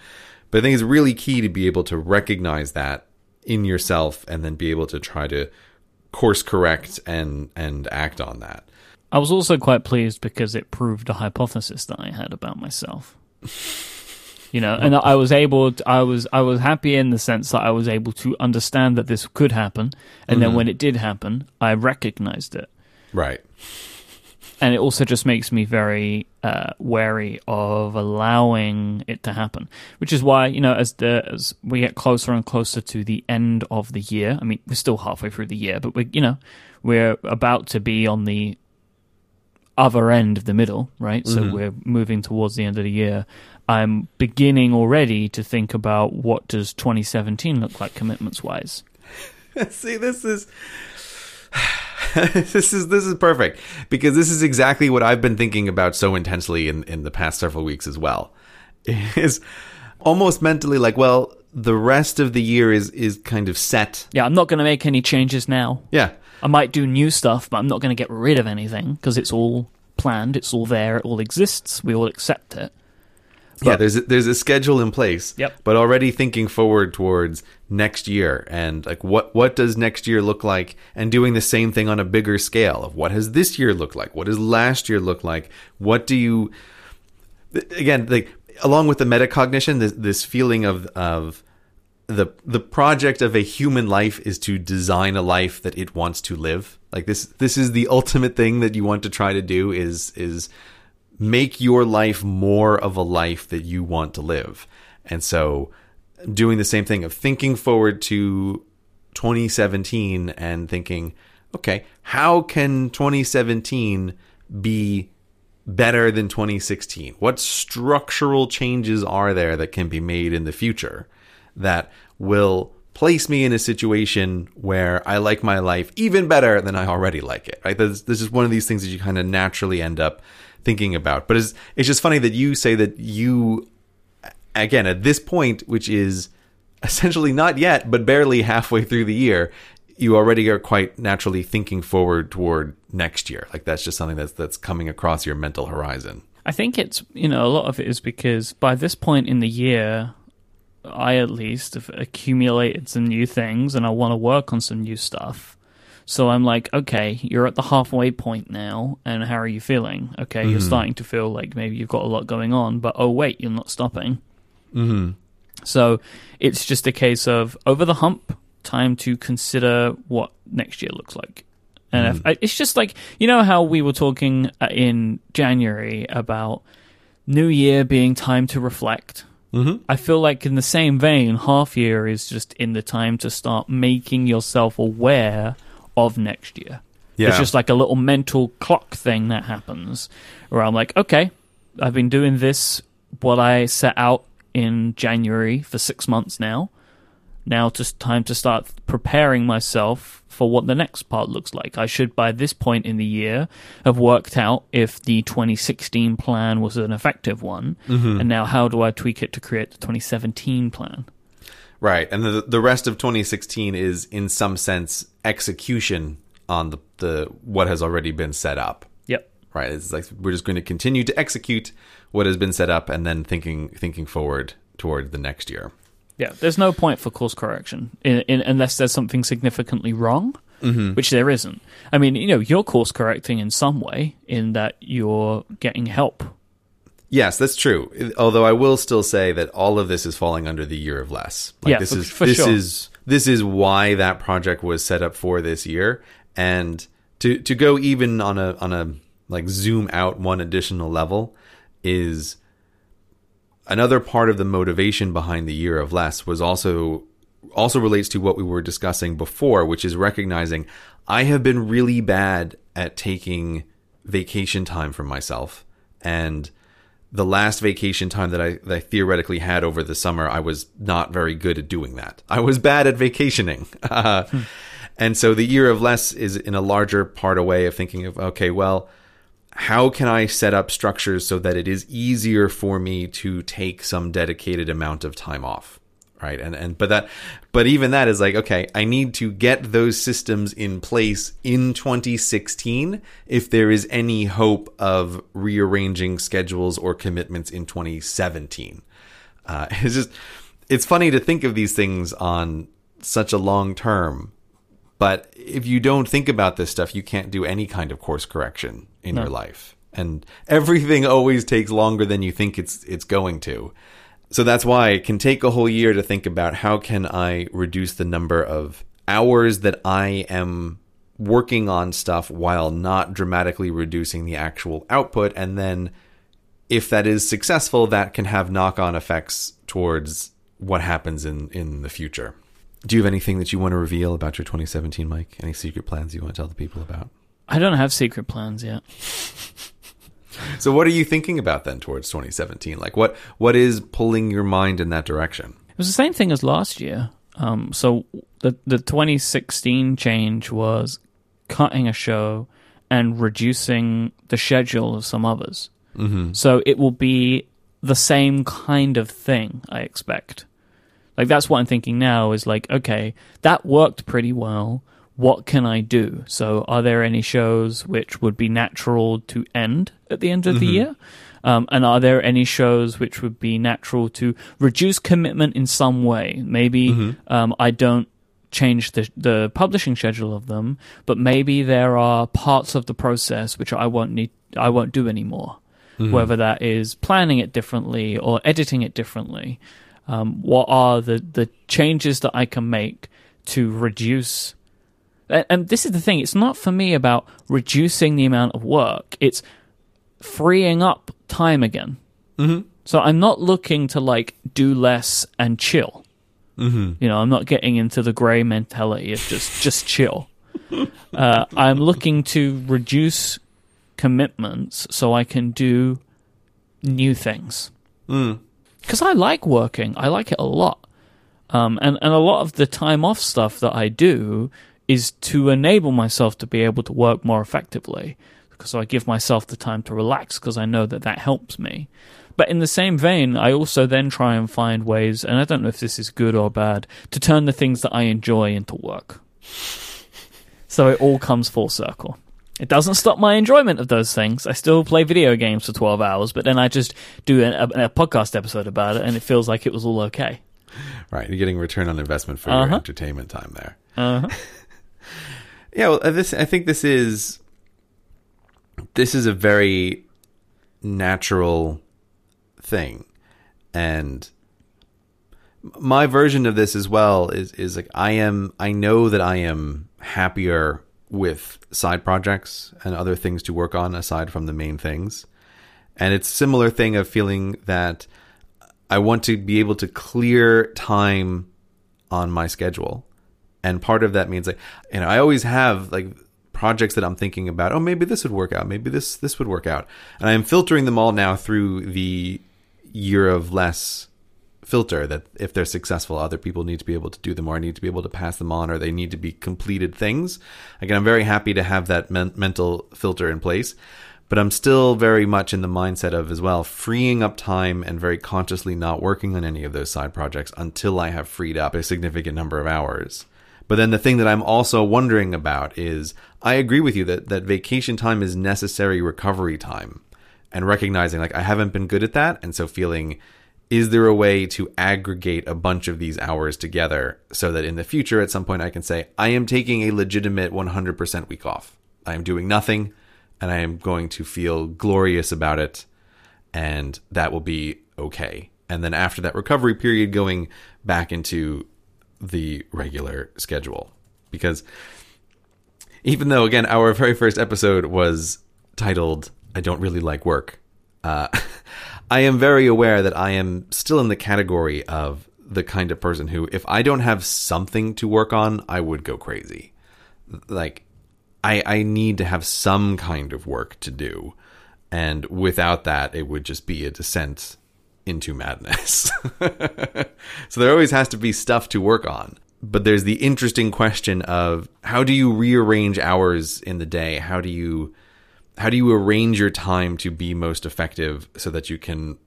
B: But I think it's really key to be able to recognize that in yourself, and then be able to try to course correct and and act on that.
A: I was also quite pleased because it proved a hypothesis that I had about myself. You know, and I was able. To, I was. I was happy in the sense that I was able to understand that this could happen, and then when it did happen, I recognized it.
B: Right.
A: and it also just makes me very uh, wary of allowing it to happen. Which is why you know, as the as we get closer and closer to the end of the year, I mean, we're still halfway through the year, but we, you know, we're about to be on the other end of the middle, right? So we're moving towards the end of the year. I'm beginning already to think about what does 2017 look like commitments wise.
B: See, this is this is this is perfect because this is exactly what I've been thinking about so intensely in in the past several weeks as well. Is almost mentally like, well, the rest of the year is is kind of set.
A: Yeah, I'm not going to make any changes now.
B: Yeah.
A: I might do new stuff, but I'm not going to get rid of anything because it's all planned, it's all there, it all exists. We all accept it.
B: Yeah, there's a, there's a schedule in place.
A: Yep.
B: But already thinking forward towards next year and like what what does next year look like and doing the same thing on a bigger scale of what has this year looked like? What does last year look like? What do you again like along with the metacognition this, this feeling of of the the project of a human life is to design a life that it wants to live like this this is the ultimate thing that you want to try to do is is make your life more of a life that you want to live and so doing the same thing of thinking forward to 2017 and thinking okay how can 2017 be better than 2016? What structural changes are there that can be made in the future that will place me in a situation where I like my life even better than I already like it? Right? This, this is one of these things that you kind of naturally end up thinking about. But it's it's just funny that you say that you again at this point, which is essentially not yet, but barely halfway through the year, you already are quite naturally thinking forward toward next year. Like that's just something that's that's coming across your mental horizon.
A: I think it's, you know, a lot of it is because by this point in the year, I at least have accumulated some new things and I want to work on some new stuff. So I'm like, okay, you're at the halfway point now, and how are you feeling? Okay, you're starting to feel like maybe you've got a lot going on, but oh, wait, you're not stopping.
B: Mm-hmm.
A: So it's just a case of over the hump, time to consider what next year looks like. And if, it's just like, you know, how we were talking uh, in January about New Year being time to reflect.
B: Mm-hmm.
A: I feel like, in the same vein, half year is just in the time to start making yourself aware of next year.
B: Yeah.
A: It's just like a little mental clock thing that happens where I'm like, okay, I've been doing this, what I set out in January for six months now. now just time to start preparing myself for what the next part looks like. I should, by this point in the year, have worked out if the 2016 plan was an effective one, mm-hmm. and now how do I tweak it to create the 2017 plan?
B: Right, and the the rest of 2016 is in some sense execution on the the what has already been set up.
A: Yep.
B: Right, it's like we're just going to continue to execute what has been set up, and then thinking thinking forward toward the next year.
A: Yeah, there's no point for course correction in, in, unless there's something significantly wrong, mm-hmm. which there isn't. I mean, you know, you're course correcting in some way in that you're getting help.
B: Yes, that's true. Although I will still say that all of this is falling under the year of less. Like
A: Yeah,
B: this
A: for-
B: is
A: for
B: this
A: sure.
B: is this is why that project was set up for this year. And to to go even on a on a like zoom out one additional level is another part of the motivation behind the year of less was also also relates to what we were discussing before, which is recognizing I have been really bad at taking vacation time for myself. And the last vacation time that I, that I theoretically had over the summer, I was not very good at doing that. I was bad at vacationing. Uh, And so the year of less is in a larger part a way of thinking of, okay, well, how can I set up structures so that it is easier for me to take some dedicated amount of time off? Right. And, and, but that, but even that is like, okay, I need to get those systems in place in 2016 if there is any hope of rearranging schedules or commitments in 2017. Uh, it's just, it's funny to think of these things on such a long term but if you don't think about this stuff, you can't do any kind of course correction in your life. And everything always takes longer than you think it's it's going to. So that's why it can take a whole year to think about how can I reduce the number of hours that I am working on stuff while not dramatically reducing the actual output and then if that is successful that can have knock-on effects towards what happens in in the future. Do you have anything that you want to reveal about your 2017, Myke? Any secret plans you want to tell the people about?
A: I don't have secret plans yet.
B: So, what are you thinking about then towards 2017? Like, what what is pulling your mind in that direction?
A: It was the same thing as last year. Um, so the the 2016 change was cutting a show and reducing the schedule of some others. Mm-hmm. So it will be the same kind of thing, I expect. Like that's what I'm thinking now is like, okay, that worked pretty well. What can I do? So are there any shows which would be natural to end at the end of the year? Um, and are there any shows which would be natural to reduce commitment in some way? Maybe um, I don't change the the publishing schedule of them, but maybe there are parts of the process which I won't need I won't do anymore. Whether that is planning it differently or editing it differently. Um, what are the the changes that I can make to reduce? And, and this is the thing; it's not for me about reducing the amount of work. It's freeing up time again. Mm-hmm. So I'm not looking to like do less and chill. Mm-hmm. You know, I'm not getting into the Grey mentality of just just chill. uh, I'm looking to reduce commitments so I can do new things. Because I like working, I like it a lot. Um, and, and a lot of the time off stuff that I do is to enable myself to be able to work more effectively. So I give myself the time to relax because I know that that helps me. But in the same vein, I also then try and find ways, and I don't know if this is good or bad, to turn the things that I enjoy into work. So it all comes full circle. It doesn't stop my enjoyment of those things. I still play video games for 12 hours, but then I just do a, a, a podcast episode about it, and it feels like it was all okay.
B: Right, you're getting return on investment for
A: Uh-huh.
B: your entertainment time there.
A: Uh-huh.
B: Yeah, well, uh, this I think this is this is a very natural thing, and my version of this as well is is like I am I know that I am happier with side projects and other things to work on aside from the main things. And it's similar thing of feeling that I want to be able to clear time on my schedule. And part of that means like you know, I always have like projects that I'm thinking about, oh maybe this would work out, maybe this this would work out. And I'm filtering them all now through the year of less filter that if they're successful, other people need to be able to do them or need to be able to pass them on or they need to be completed things. Again, I'm very happy to have that men- mental filter in place, but I'm still very much in the mindset of as well freeing up time and very consciously not working on any of those side projects until I have freed up a significant number of hours. But then the thing that I'm also wondering about is I agree with you that, that vacation time is necessary recovery time and recognizing like I haven't been good at that. And so feeling, is there a way to aggregate a bunch of these hours together so that in the future at some point I can say, I am taking a legitimate 100% week off. I am doing nothing and I am going to feel glorious about it. And that will be okay. And then after that recovery period, going back into the regular schedule. Because even though, again, our very first episode was titled I Don't Really Like Work, uh, I am very aware that I am still in the category of the kind of person who, if I don't have something to work on, I would go crazy. Like, I, I need to have some kind of work to do. And without that, it would just be a descent into madness. so there always has to be stuff to work on. But there's the interesting question of how do you rearrange hours in the day? How do you how do you arrange your time to be most effective so that you can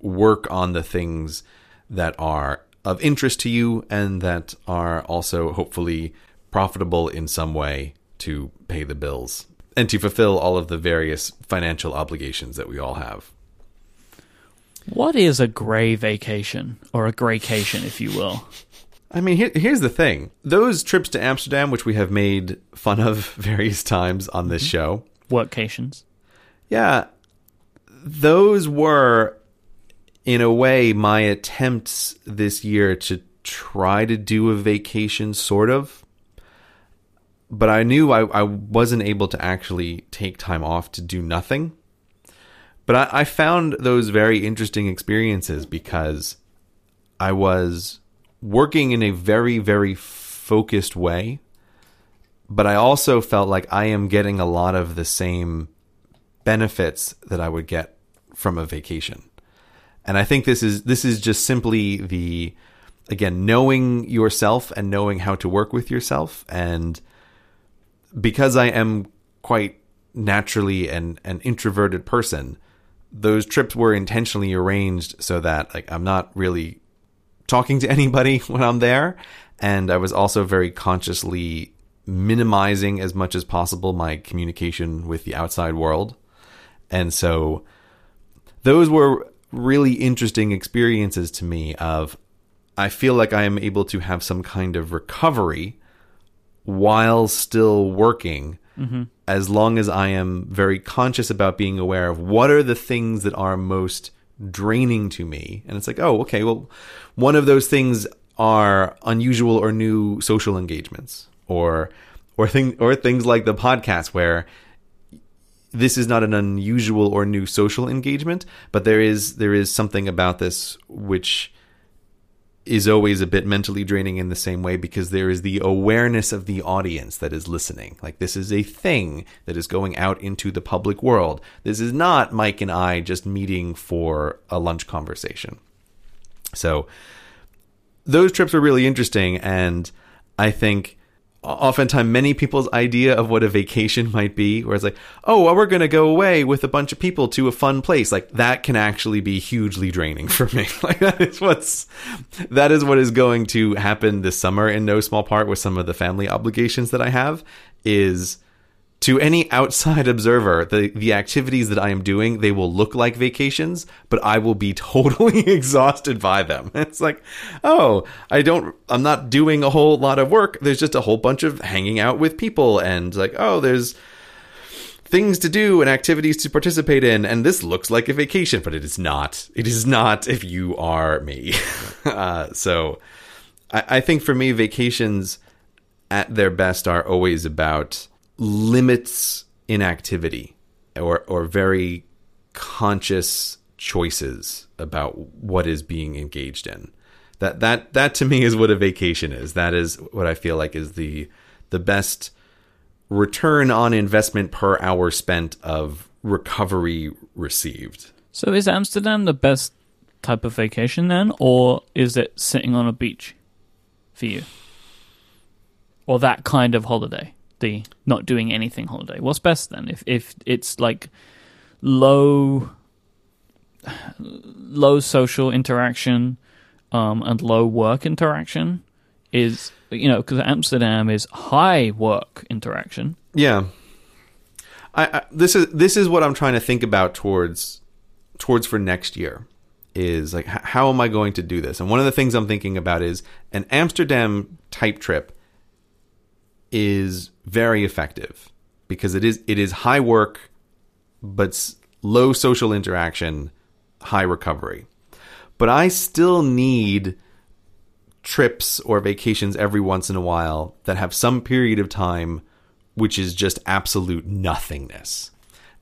B: work on the things that are of interest to you and that are also hopefully profitable in some way to pay the bills and to fulfill all of the various financial obligations that we all have.
A: What is a grey vacation or a graycation, if you will?
B: I mean, here, here's the thing: those trips to Amsterdam, which we have made fun of various times on this mm-hmm. show,
A: Workcations.
B: yeah, those were, in a way, my attempts this year to try to do a vacation, sort of. But I knew I, I wasn't able to actually take time off to do nothing. But I, I found those very interesting experiences because I was working in a very, very focused way. But I also felt like I am getting a lot of the same benefits that I would get from a vacation. And I think this is this is just simply the again knowing yourself and knowing how to work with yourself and because I am quite naturally an an introverted person, those trips were intentionally arranged so that like I'm not really talking to anybody when I'm there and I was also very consciously minimizing as much as possible my communication with the outside world. And so those were really interesting experiences to me of I feel like I am able to have some kind of recovery while still working Mm-hmm. as long as I am very conscious about being aware of what are the things that are most draining to me. And it's like, oh, okay, well, one of those things are unusual or new social engagements or or thing or things like the podcast where this is not an unusual or new social engagement, but there is there is something about this which is always a bit mentally draining in the same way because there is the awareness of the audience that is listening. Like this is a thing that is going out into the public world. This is not Myke and I just meeting for a lunch conversation. So those trips were really interesting and I think oftentimes many people's idea of what a vacation might be where it's like oh well, we're going to go away with a bunch of people to a fun place. Like that can actually be hugely draining for me. Like that is what's that is what is going to happen this summer in no small part with some of the family obligations that i have is to any outside observer, the, the activities that I am doing, they will look like vacations, but I will be totally exhausted by them. It's like, oh, I don't, I'm not doing a whole lot of work. There's just a whole bunch of hanging out with people and like, oh, there's things to do and activities to participate in. And this looks like a vacation, but it is not. It is not if you are me. uh, so I, I think for me, vacations at their best are always about limits inactivity or or very conscious choices about what is being engaged in. That that that to me is what a vacation is. That is what I feel like is the the best return on investment per hour spent of recovery received.
A: So is Amsterdam the best type of vacation then, or is it sitting on a beach for you? Or that kind of holiday, the not doing anything holiday. What's best then? If if it's like low low social interaction um, and low work interaction is you know because Amsterdam is high work interaction.
B: Yeah. I, I this is this is what I'm trying to think about towards towards for next year is like h- how am I going to do this? And one of the things I'm thinking about is an Amsterdam type trip is very effective because it is it is high work but low social interaction, high recovery. But I still need trips or vacations every once in a while that have some period of time which is just absolute nothingness.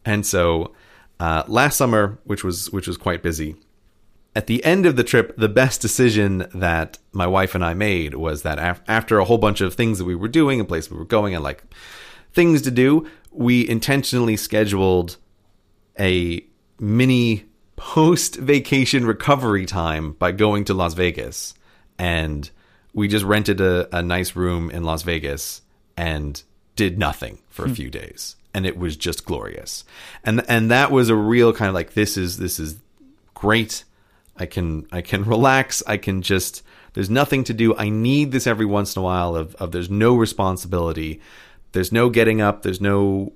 B: And so uh, last summer, which was which was quite busy, at the end of the trip, the best decision that my wife and I made was that af- after a whole bunch of things that we were doing and places we were going and like things to do, we intentionally scheduled a mini post vacation recovery time by going to Las Vegas. And we just rented a, a nice room in Las Vegas and did nothing for a hmm. few days. And it was just glorious. And and that was a real kind of like this is this is great. I can I can relax. I can just there's nothing to do. I need this every once in a while of, of there's no responsibility. There's no getting up, there's no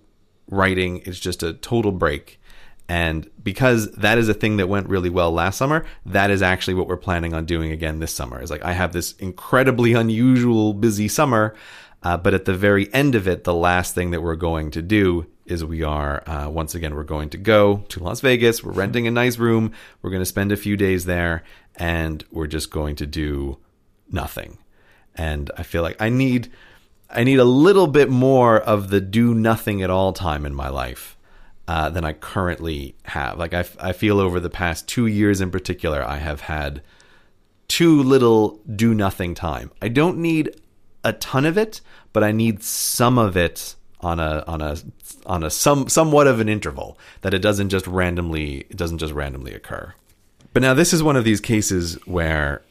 B: writing. It's just a total break. And because that is a thing that went really well last summer, that is actually what we're planning on doing again this summer. Is like I have this incredibly unusual busy summer, uh, but at the very end of it, the last thing that we're going to do is we are uh, once again we're going to go to Las Vegas. We're renting a nice room. We're going to spend a few days there, and we're just going to do nothing. And I feel like I need I need a little bit more of the do nothing at all time in my life uh, than I currently have. Like I, I feel over the past two years in particular, I have had too little do nothing time. I don't need a ton of it, but I need some of it on a on a on a some somewhat of an interval that it doesn't just randomly it doesn't just randomly occur. But now this is one of these cases where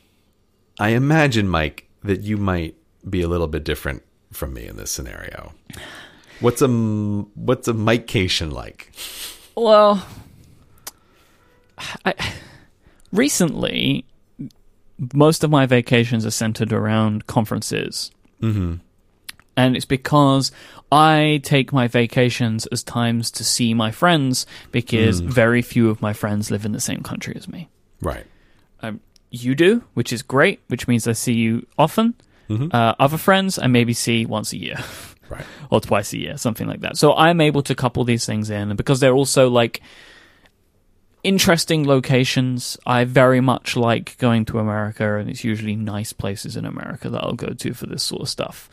B: I imagine Myke that you might be a little bit different from me in this scenario. What's a what's a Mykecation like?
A: Well, I, recently, most of my vacations are centered around conferences. Mm-hmm. And it's because I take my vacations as times to see my friends because very few of my friends live in the same country as me.
B: Right.
A: Um, you do, which is great, which means I see you often. Uh, other friends I maybe see once a year.
B: Right.
A: or twice a year, something like that. So I'm able to couple these things in, and because they're also like interesting locations, I very much like going to America, and it's usually nice places in America that I'll go to for this sort of stuff.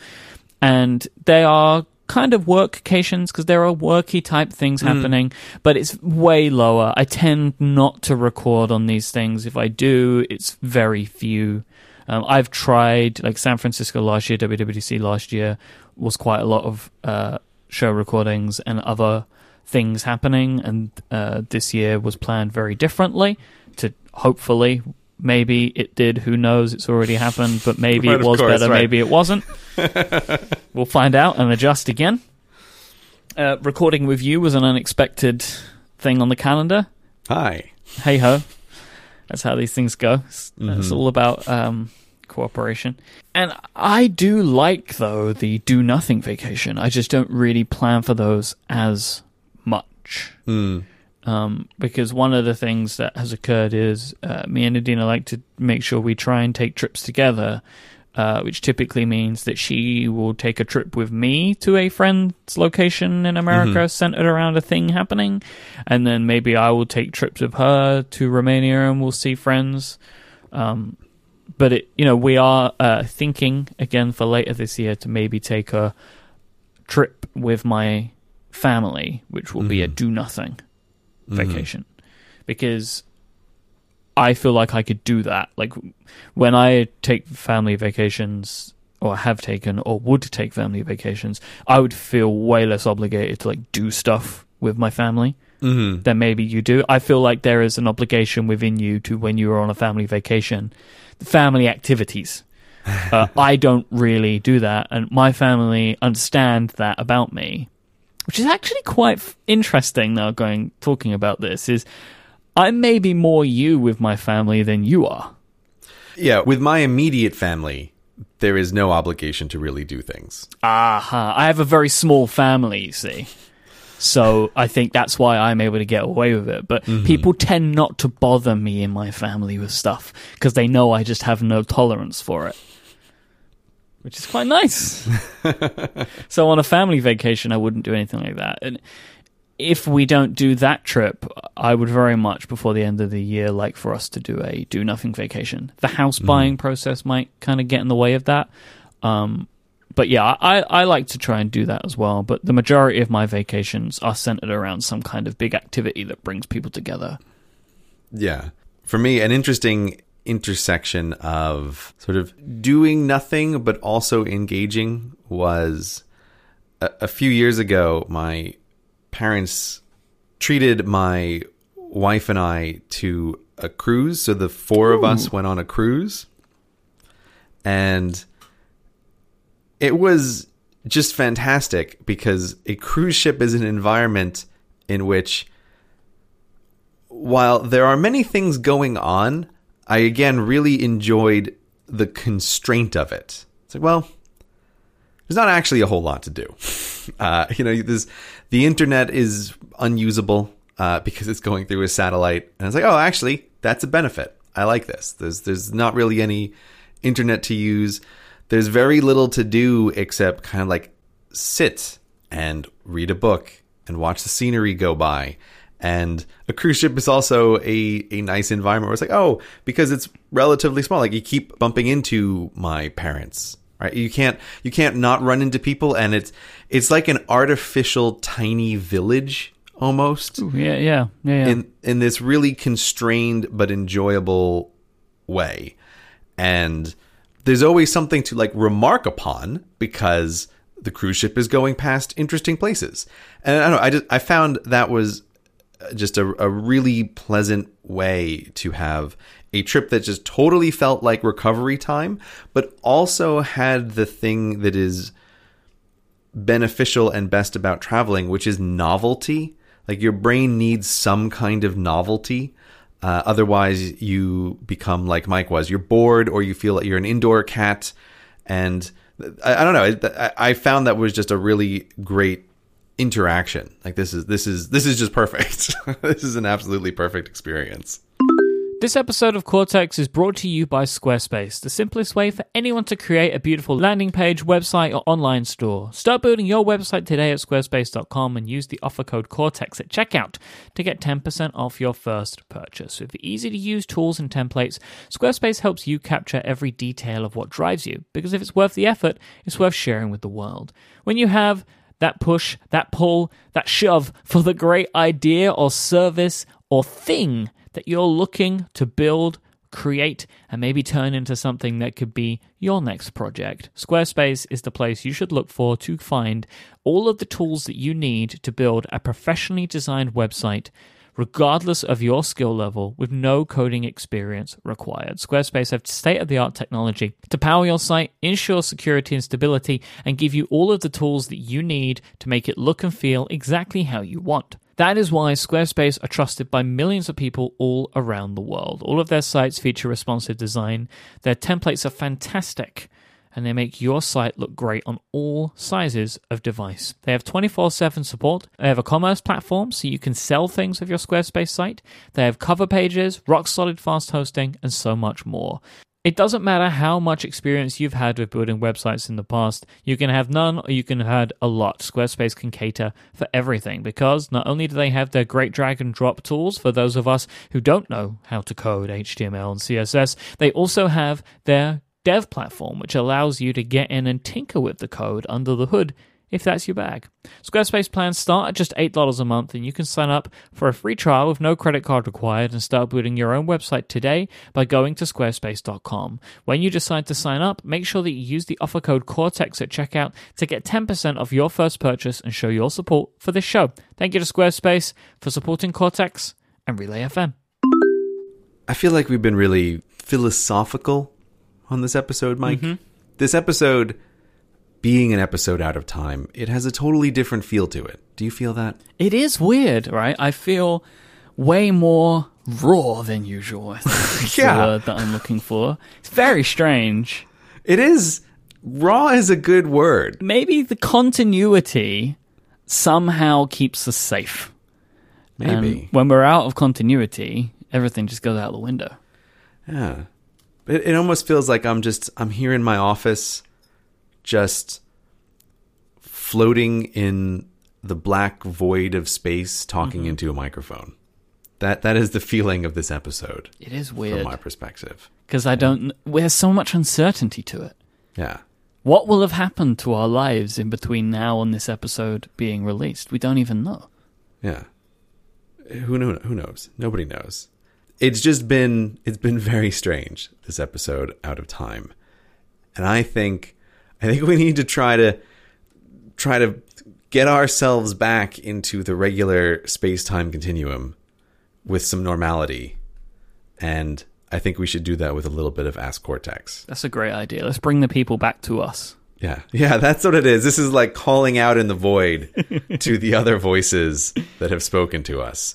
A: And they are kind of workations because there are worky type things happening, but it's way lower. I tend not to record on these things. If I do, it's very few. Um, I've tried like San Francisco last year, WWDC last year was quite a lot of uh, show recordings and other things happening, and uh, this year was planned very differently. To hopefully, maybe it did. Who knows? It's already happened, but maybe
B: Right,
A: it was
B: course,
A: better.
B: right.
A: Maybe it wasn't. we'll find out and adjust again. Uh, recording with you was an unexpected thing on the calendar
B: Hi.
A: hey ho. That's how these things go. It's, it's all about um, cooperation. And I do like, though, the do nothing vacation. I just don't really plan for those as much. Um, because one of the things that has occurred is uh, me and Adina like to make sure we try and take trips together, uh, which typically means that she will take a trip with me to a friend's location in America centered around a thing happening. And then maybe I will take trips with her to Romania and we'll see friends. Um, but it, you know, we are uh, thinking again for later this year to maybe take a trip with my family, which will be a do nothing vacation, because I feel like I could do that. Like when I take family vacations, or have taken, or would take family vacations, I would feel way less obligated to like do stuff with my family
B: Mm-hmm.
A: then maybe you do. I feel like there is an obligation within you to when you are on a family vacation, the family activities. Uh, I don't really do that, and my family understand that about me, which is actually quite f- interesting. Now, going talking about this is, i may be more you with my family than you are.
B: Yeah, with my immediate family, there is no obligation to really do things.
A: Aha! I have a very small family, you see. So I think that's why I'm able to get away with it. But mm-hmm. people tend not to bother me in my family with stuff because they know I just have no tolerance for it. Which is quite nice. so on a family vacation, I wouldn't do anything like that. And if we don't do that trip, I would very much before the end of the year like for us to do a do nothing vacation. The house buying process might kind of get in the way of that. Um, but yeah, I, I like to try and do that as well. But the majority of my vacations are centered around some kind of big activity that brings people together.
B: Yeah. For me, an interesting intersection of sort of doing nothing but also engaging was a, a few years ago. My parents treated my wife and I to a cruise. So the four of us went on a cruise. And it was just fantastic because a cruise ship is an environment in which while there are many things going on, I again really enjoyed the constraint of it. It's like, well, there's not actually a whole lot to do. Uh, you know, this the internet is unusable uh, because it's going through a satellite, and it's like, oh, actually, that's a benefit. I like this. There's there's not really any internet to use. There's very little to do except kind of like sit and read a book and watch the scenery go by. And a cruise ship is also a, a nice environment where it's like, oh, because it's relatively small. Like you keep bumping into my parents, right? You can't you can't not run into people, and it's it's like an artificial tiny village almost
A: Yeah, yeah, yeah. yeah.
B: in in this really constrained but enjoyable way and there's always something to like remark upon because the cruise ship is going past interesting places and i don't know i just i found that was just a, a really pleasant way to have a trip that just totally felt like recovery time but also had the thing that is beneficial and best about traveling, which is novelty. Like your brain needs some kind of novelty. Uh, otherwise, you become like Myke was. You're bored, or you feel like you're an indoor cat. And I, I don't know. I, I found that was just a really great interaction. Like this is this is this is just perfect. this is an absolutely perfect experience.
A: This episode of Cortex is brought to you by Squarespace, the simplest way for anyone to create a beautiful landing page, website, or online store. Start building your website today at squarespace.com and use the offer code Cortex at checkout to get 10% off your first purchase. With easy to use tools and templates, Squarespace helps you capture every detail of what drives you, because if it's worth the effort, it's worth sharing with the world. When you have that push, that pull, that shove for the great idea or service or thing that you're looking to build, create, and maybe turn into something that could be your next project. Squarespace is the place you should look for to find all of the tools that you need to build a professionally designed website. Regardless of your skill level, with no coding experience required. Squarespace have state of the art technology to power your site, ensure security and stability, and give you all of the tools that you need to make it look and feel exactly how you want. That is why Squarespace are trusted by millions of people all around the world. All of their sites feature responsive design, their templates are fantastic, and they make your site look great on all sizes of device. They have 24 7 support. They have a commerce platform so you can sell things with your Squarespace site. They have cover pages, rock solid fast hosting, and so much more. It doesn't matter how much experience you've had with building websites in the past, you can have none or you can have had a lot. Squarespace can cater for everything because not only do they have their great drag and drop tools for those of us who don't know how to code HTML and CSS, they also have their dev platform, which allows you to get in and tinker with the code under the hood if that's your bag. Squarespace plans start at just $8 a month, and you can sign up for a free trial with no credit card required and start building your own website today by going to squarespace.com. When you decide to sign up, make sure that you use the offer code Cortex at checkout to get 10% off your first purchase and show your support for this show. Thank you to Squarespace for supporting Cortex and Relay FM.
B: I feel like we've been really philosophical on this episode, Myke. Mm-hmm. This episode being an episode out of time, it has a totally different feel to it. Do you feel that?
A: It is weird, right? I feel way more raw than usual. I think is
B: Yeah.
A: the word that I'm looking for. It's very strange.
B: It is raw is a good word.
A: Maybe the continuity somehow keeps us safe. And
B: Maybe.
A: when we're out of continuity, everything just goes out the window.
B: Yeah. It, it almost feels like I'm just I'm here in my office just floating in the black void of space talking mm-hmm. into a microphone. That that is the feeling of this episode
A: It is weird from
B: my perspective.
A: because I don't. There's so much uncertainty to it.
B: Yeah.
A: What will have happened to our lives in between now and this episode being released? We don't even know.
B: Yeah. Who know, who knows? Nobody knows. It's just been it's been very strange this episode out of time. And I think I think we need to try to try to get ourselves back into the regular space-time continuum with some normality. And I think we should do that with a little bit of Ask Cortex.
A: That's a great idea. Let's bring the people back to us.
B: Yeah. Yeah, that's what it is. This is like calling out in the void to the other voices that have spoken to us.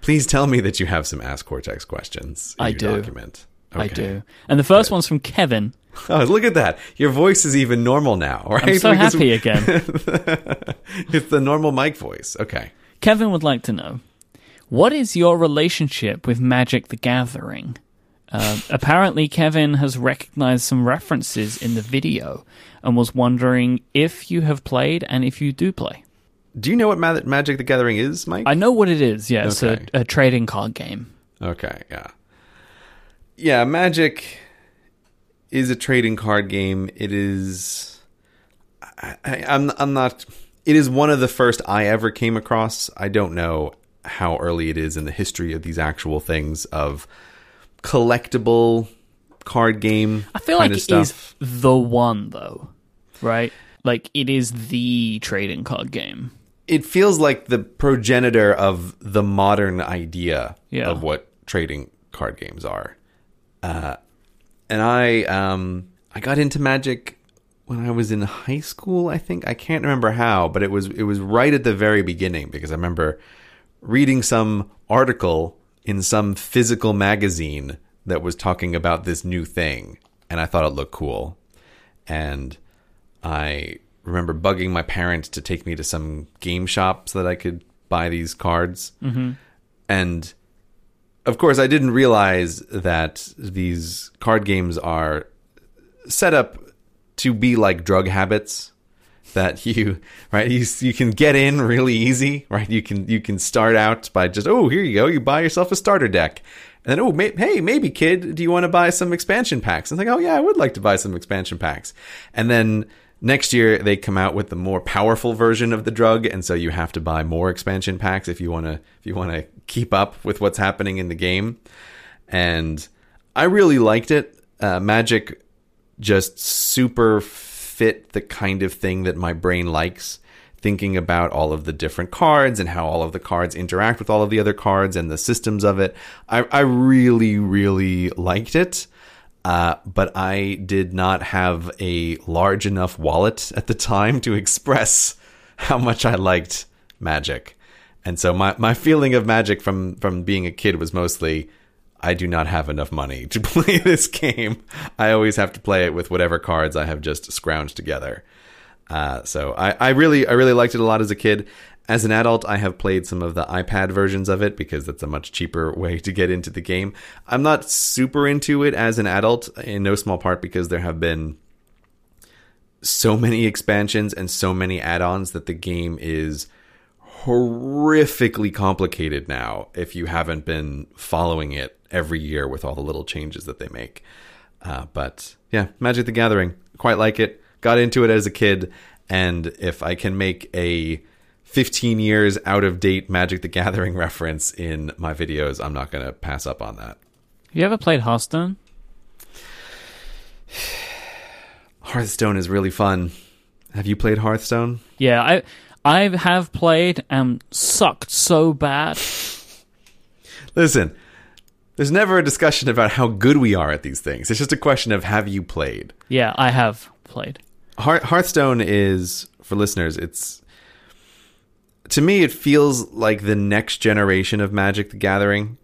B: Please tell me that you have some Ask Cortex questions in
A: I do.
B: document.
A: I do. And the first one's from Kevin.
B: Oh, look at that. Your voice is even normal now, right?
A: I'm so
B: Because
A: happy again.
B: it's the normal mic voice. Okay.
A: Kevin would like to know what is your relationship with Magic the Gathering? Uh, apparently, Kevin has recognized some references in the video and was wondering if you have played and if you do play.
B: Do you know what Ma- Magic the Gathering is, Myke?
A: I know what it is. Yeah, it's
B: Okay.
A: a, a trading card game.
B: Okay, yeah. Yeah, Magic is a trading card game. It is I, I, I'm I'm not it is one of the first I ever came across. I don't know how early it is in the history of these actual things of collectible card game
A: I feel like it
B: stuff.
A: is the one, though, right? Like it is the trading card game.
B: It feels like the progenitor of the modern idea
A: Yeah.
B: of what trading card games are. Uh, and I um, I got into Magic when I was in high school. I think I can't remember how, but it was it was right at the very beginning because I remember reading some article in some physical magazine that was talking about this new thing, and I thought it looked cool, and I remember bugging my parents to take me to some game shop so that I could buy these cards. Mm-hmm. And of course, I didn't realize that these card games are set up to be like drug habits that you right you you can get in really easy right? You can you can start out by just oh here you go. You buy yourself a starter deck. And then oh may, hey maybe kid do you want to buy some expansion packs? And it's like oh yeah I would like to buy some expansion packs. And then next year they come out with the more powerful version of the drug and so you have to buy more expansion packs if you want to if you want to keep up with what's happening in the game. And I really liked it. Uh, magic just super fit the kind of thing that my brain likes thinking about all of the different cards and how all of the cards interact with all of the other cards and the systems of it. I, I really really liked it uh, but i did not have a large enough wallet at the time to express how much i liked magic and so my, my feeling of magic from from being a kid was mostly I do not have enough money to play this game. I always have to play it with whatever cards I have just scrounged together. Uh, so I, I really I really liked it a lot as a kid. As an adult, I have played some of the iPad versions of it because that's a much cheaper way to get into the game. I'm not super into it as an adult, in no small part because there have been so many expansions and so many add-ons that the game is horrifically complicated now if you haven't been following it every year with all the little changes that they make. Uh, but yeah, Magic the Gathering, quite like it. Got into it as a kid, and if I can make a 15 years out of date Magic the Gathering reference in my videos, I'm not going to pass up on that.
A: You ever played Hearthstone?
B: Hearthstone is really fun. Have you played Hearthstone?
A: Yeah, I I have played and sucked so bad.
B: Listen, there's never a discussion about how good we are at these things. It's just a question of have you played.
A: Yeah, I have played.
B: Hearthstone is for listeners. It's to me, it feels like the next generation of Magic: The Gathering.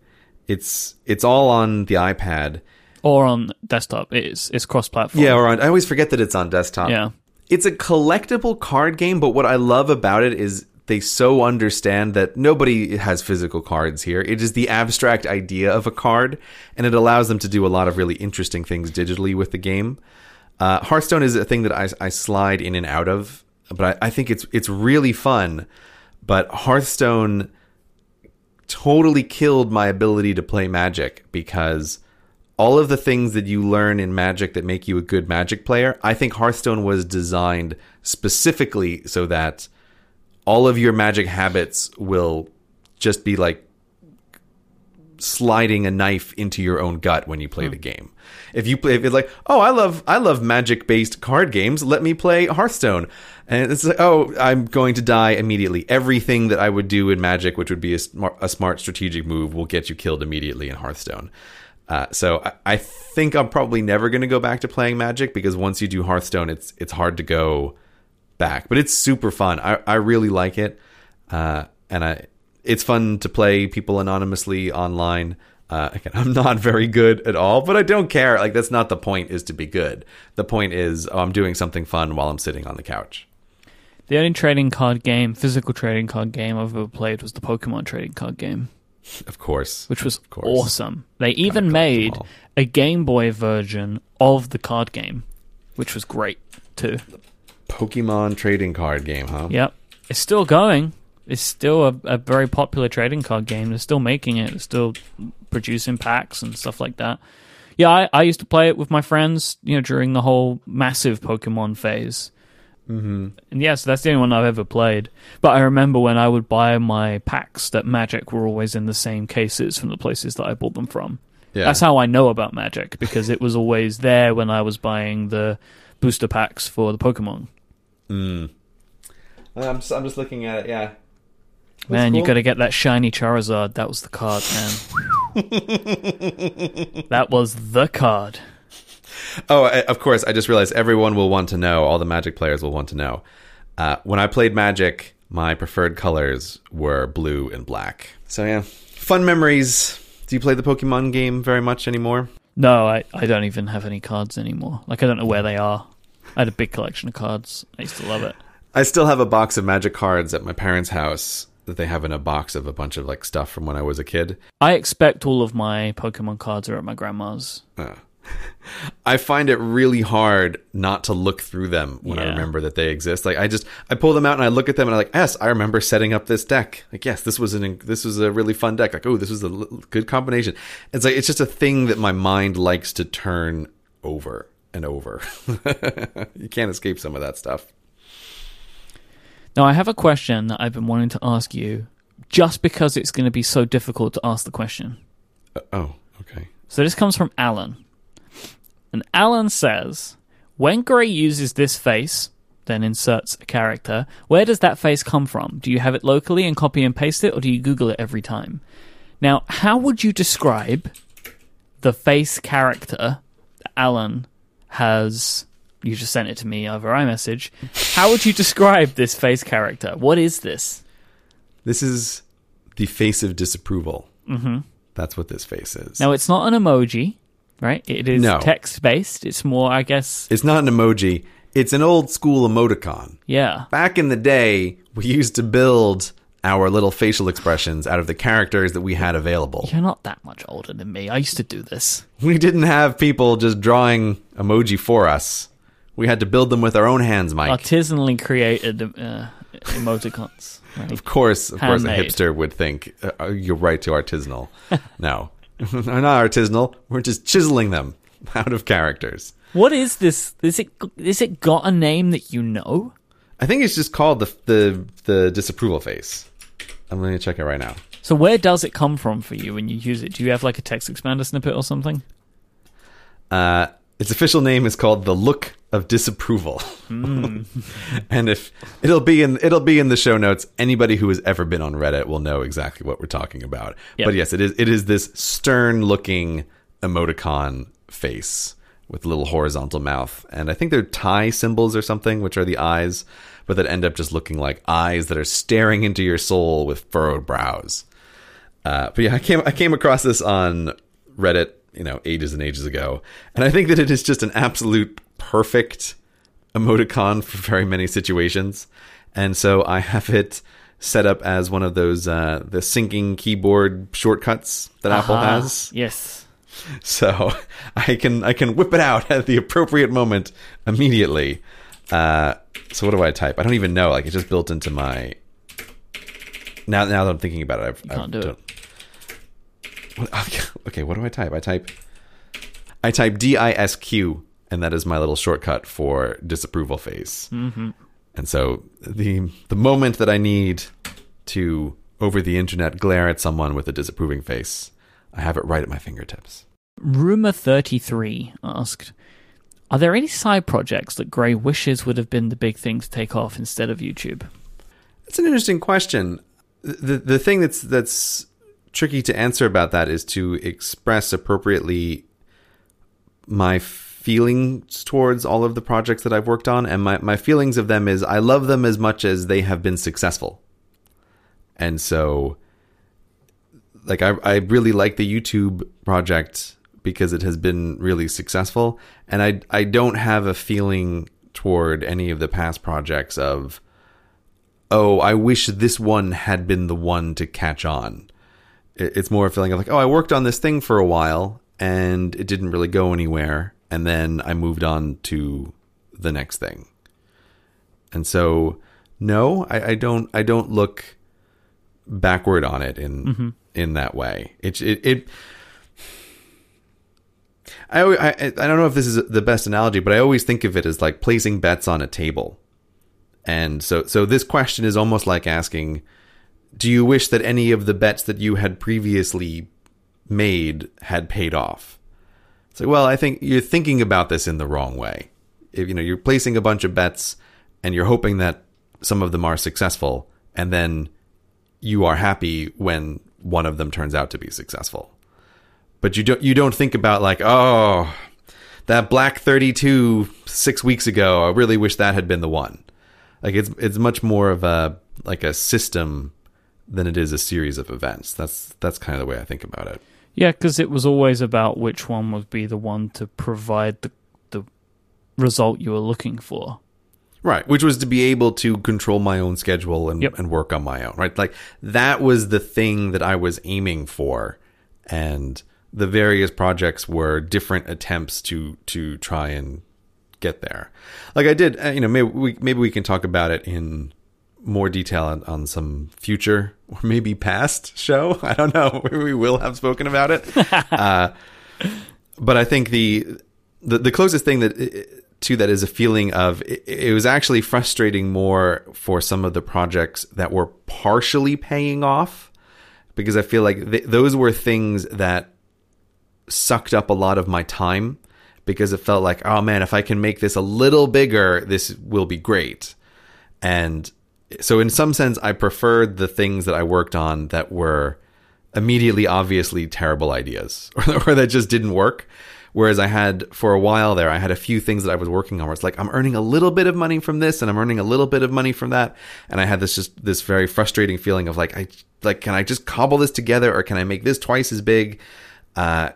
B: It's it's all on the iPad.
A: Or on desktop. It's it's cross platform.
B: Yeah, or on, I always forget that it's on desktop.
A: Yeah.
B: It's a collectible card game, but what I love about it is they so understand that nobody has physical cards here. It is the abstract idea of a card, and it allows them to do a lot of really interesting things digitally with the game. Uh, Hearthstone is a thing that I, I slide in and out of, but I, I think it's it's really fun. But Hearthstone totally killed my ability to play Magic because all of the things that you learn in Magic that make you a good Magic player, I think Hearthstone was designed specifically so that all of your Magic habits will just be like sliding a knife into your own gut when you play the game. If you play, if it's like, oh, I love, I love magic based card games. Let me play Hearthstone, and it's like, oh, I'm going to die immediately. Everything that I would do in Magic, which would be a smart, a smart strategic move, will get you killed immediately in Hearthstone. Uh, so I, I think I'm probably never going to go back to playing Magic because once you do Hearthstone, it's it's hard to go back. But it's super fun. I, I really like it, uh, and I it's fun to play people anonymously online. Uh, again, I'm not very good at all, but I don't care. Like that's not the point. Is to be good. The point is oh, I'm doing something fun while I'm sitting on the couch.
A: The only trading card game, physical trading card game I've ever played was the Pokemon trading card game,
B: Of course,
A: which was
B: course.
A: awesome. They even made a Game Boy version of the card game, which was great too.
B: Pokemon trading card game, huh?
A: Yep. It's still going. It's still a, a very popular trading card game. They're still making it. They're still producing packs and stuff like that. Yeah, I, I used to play it with my friends, you know, during the whole massive Pokemon phase. Mm-hmm. And yes, that's the only one I've ever played. But I remember when I would buy my packs that Magic were always in the same cases from the places that I bought them from.
B: Yeah.
A: That's how I know about Magic because it was always there when I was buying the booster packs for the Pokemon.
B: I'm just, I'm just looking at it. Yeah.
A: Man, you got to get that shiny Charizard. That was the card, man. that was the card.
B: Oh, I- of course. I just realized everyone will want to know. All the Magic players will want to know. Uh, when I played Magic, my preferred colors were blue and black. So yeah, fun memories. Do you play the Pokemon game very much anymore?
A: No, I, I don't even have any cards anymore. Like, I don't know where they are. I had a big collection of cards. I used to love it.
B: I still have a box of Magic cards at my parents' house that they have in a box of a bunch of like stuff from when I was a kid.
A: I expect all of my Pokemon cards are at my grandma's. Ah.
B: I find it really hard not to look through them when I remember that they exist. Like I just I pull them out and I look at them and I'm like, yes, I remember setting up this deck. Like yes, this was an this was a really fun deck. Like oh, this was a l- good combination. It's like it's just a thing that my mind likes to turn over and over. you can't escape some of that stuff.
A: Now, I have a question that I've been wanting to ask you just because it's going to be so difficult to ask the question.
B: Uh, oh, okay.
A: So this comes from Alan. And Alan says, when Grey uses this face, then inserts a character, where does that face come from? Do you have it locally and copy and paste it, or do you Google it every time? Now, how would you describe the face character that Alan has? You just sent it to me over iMessage. How would you describe this face character? What is this?
B: This is the face of disapproval. Mm-hmm. That's what this face is.
A: Now, it's not an emoji, right? It is
B: No.
A: text based. It's more, I guess,
B: It's not an emoji. It's an old school emoticon.
A: yeah.
B: Back in the day, we used to build our little facial expressions out of the characters that we had available.
A: You're not that much older than me. I used to do this.
B: We didn't have people just drawing emoji for us. We had to build them with our own hands, Myke.
A: Artisanally created uh, emoticons. Right?
B: Of course, of course, a hipster would think uh, you're right to artisanal. no, they're not artisanal. We're just chiseling them out of characters.
A: What is this? Is it is it got a name that you know?
B: I think it's just called the the the disapproval face. I'm going to check it right now.
A: So where does it come from for you when you use it? Do you have like a text expander snippet or something?
B: Uh, its official name is called the look of disapproval. and if it'll be in it'll be in the show notes. Anybody who has ever been on Reddit will know exactly what we're talking about.
A: Yep.
B: But yes, it is it is this stern looking emoticon face with a little horizontal mouth. And I think they're Thai symbols or something, which are the eyes, but that end up just looking like eyes that are staring into your soul with furrowed brows. Uh, but yeah, I came I came across this on Reddit, you know, ages and ages ago, and I think that it is just an absolute perfect emoticon for very many situations. And so I have it set up as one of those uh, the syncing keyboard shortcuts that Apple has.
A: Yes.
B: So I can I can whip it out at the appropriate moment immediately. Uh, so what do I type? I don't even know. Like it's just built into my. Now now that I'm thinking about it, I've,
A: can't
B: I've
A: do it.
B: okay, what do I type? I type. I type D I S Q, and that is my little shortcut for disapproval face. Mm-hmm. And so the the moment that I need to over the internet glare at someone with a disapproving face, I have it right at my fingertips.
A: Rumor33 asked Are there any side projects that Grey wishes would have been the big thing to take off instead of YouTube?
B: That's an interesting question. The the thing that's that's tricky to answer about that is to express appropriately my feelings towards all of the projects that I've worked on and my, my feelings of them is I love them as much as they have been successful. And so like I I really like the YouTube project because it has been really successful and I I don't have a feeling toward any of the past projects of oh, I wish this one had been the one to catch on. It- It's more a feeling of like, oh, I worked on this thing for a while and it didn't really go anywhere. And then I moved on to the next thing. And so, no, I, I don't, I don't look backward on it in, mm-hmm. in that way. It, it, it, I, I, I don't know if this is the best analogy, but I always think of it as like placing bets on a table. And so, so this question is almost like asking, do you wish that any of the bets that you had previously made had paid off? It's like, well, I think you're thinking about this in the wrong way. If you know, you're placing a bunch of bets and you're hoping that some of them are successful, and then you are happy when one of them turns out to be successful. But you don't you don't think about like, oh, that black 32 6 weeks ago, I really wish that had been the one like it's it's much more of a like a system than it is a series of events. That's that's kind of the way i think about it.
A: Yeah, because it was always about which one would be the one to provide the the result you were looking for.
B: right which was to be able to control my own schedule and
A: Yep.
B: and work on my own right? Like that was the thing that i was aiming for. And the various projects were different attempts to to try and get there. Like i did uh, you know maybe we maybe we can talk about it in more detail on, on some future or maybe past show. I don't know. We will have spoken about it. Uh, but i think the, the the closest thing that to that is a feeling of it, it was actually frustrating more for some of the projects that were partially paying off because i feel like th- those were things that sucked up a lot of my time because it felt like, oh man, if I can make this a little bigger, this will be great. And so, in some sense, I preferred the things that I worked on that were immediately obviously terrible ideas or, that just didn't work. Whereas I had for a while there, I had a few things that I was working on where it's like I'm earning a little bit of money from this and I'm earning a little bit of money from that, and I had this just this very frustrating feeling of like I like can I just cobble this together or can I make this twice as big? Uh,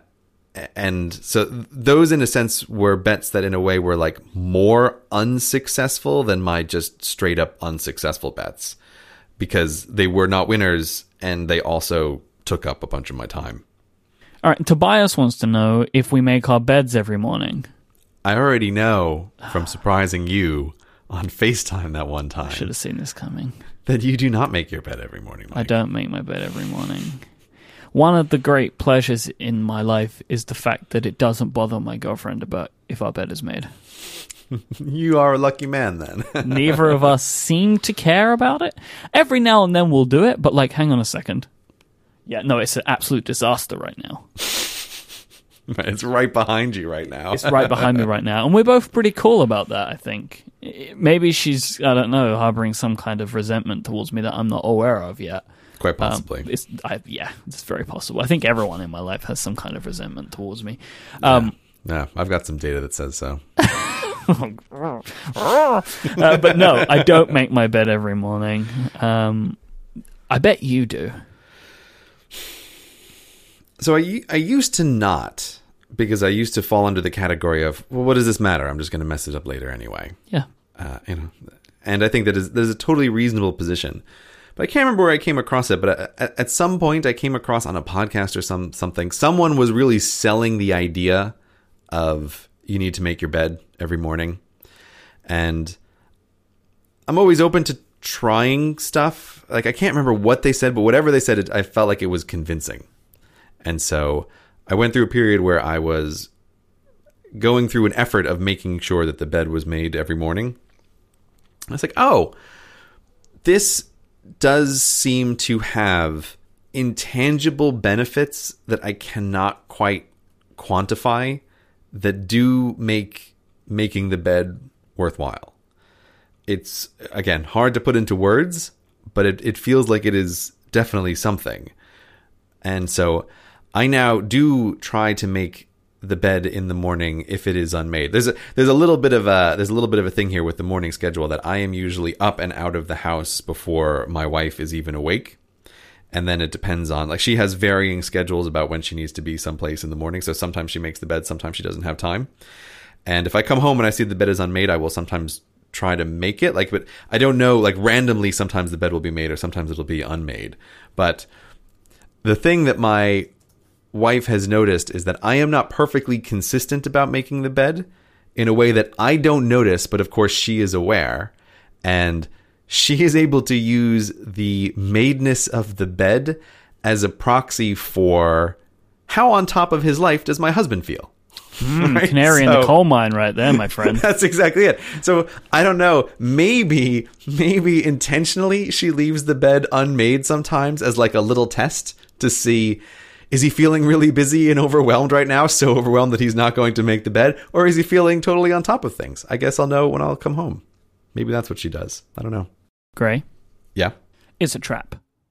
B: and so those in a sense were bets that in a way were like more unsuccessful than my just straight up unsuccessful bets because they were not winners and they also took up a bunch of my time.
A: All right, Tobias wants to know if we make our beds every morning.
B: I already know from surprising you on FaceTime that one time.
A: I Should have seen this coming.
B: that you do not make your bed every morning.
A: I don't make my bed every morning. One of the great pleasures in my life is the fact that it doesn't bother my girlfriend about if our bed is made.
B: You are a lucky man then.
A: Neither of us seem to care about it. Every now and then we'll do it, but like, hang on a second. Yeah, no, it's an absolute disaster right now.
B: it's right behind you right now.
A: It's right behind me right now, and we're both pretty cool about that. I think maybe she's I don't know harboring some kind of resentment towards me that I'm not aware of yet.
B: Quite possibly.
A: Um, it's I, yeah, it's very possible. I think everyone in my life has some kind of resentment towards me. Um,
B: yeah, I've got some data that says so.
A: uh, but no, I don't make my bed every morning. Um, I bet you do.
B: So I, I used to not because I used to fall under the category of well, what does this matter? I'm just going to mess it up later anyway.
A: Yeah.
B: Uh, you know, and I think that is that is a totally reasonable position. I can't remember where I came across it. But uh, at, at some point, I came across on a podcast or some something. Someone was really selling the idea of you need to make your bed every morning, and I'm always open to trying stuff. Like I can't remember what they said, but whatever they said, it, I felt like it was convincing. And so I went through a period where I was going through an effort of making sure that the bed was made every morning. I was like, oh, this does seem to have intangible benefits that I cannot quite quantify that do make making the bed worthwhile. It's again hard to put into words, but it, it feels like it is definitely something. And so I now do try to make the bed in the morning if it is unmade. There's a there's a little bit of a there's a little bit of a thing here with the morning schedule that I am usually up and out of the house before my wife is even awake. And then it depends on like she has varying schedules about when she needs to be someplace in the morning. So sometimes she makes the bed, sometimes she doesn't have time. And if I come home and I see the bed is unmade, I will sometimes try to make it. Like but I don't know, like randomly sometimes the bed will be made or sometimes it'll be unmade. But the thing that my wife has noticed is that I am not perfectly consistent about making the bed in a way that I don't notice, but of course she is aware. And she is able to use the madeness of the bed as a proxy for how on top of his life does my husband feel.
A: Mm, right? Canary so, in the coal mine, right there, my friend.
B: that's exactly it. So I don't know. Maybe, maybe intentionally she leaves the bed unmade sometimes as like a little test to see is he feeling really busy and overwhelmed right now, so overwhelmed that he's not going to make the bed, or is he feeling totally on top of things? I guess I'll know when I'll come home. Maybe that's what she does. I don't know.
A: Grey.
B: Yeah.
A: It's a trap.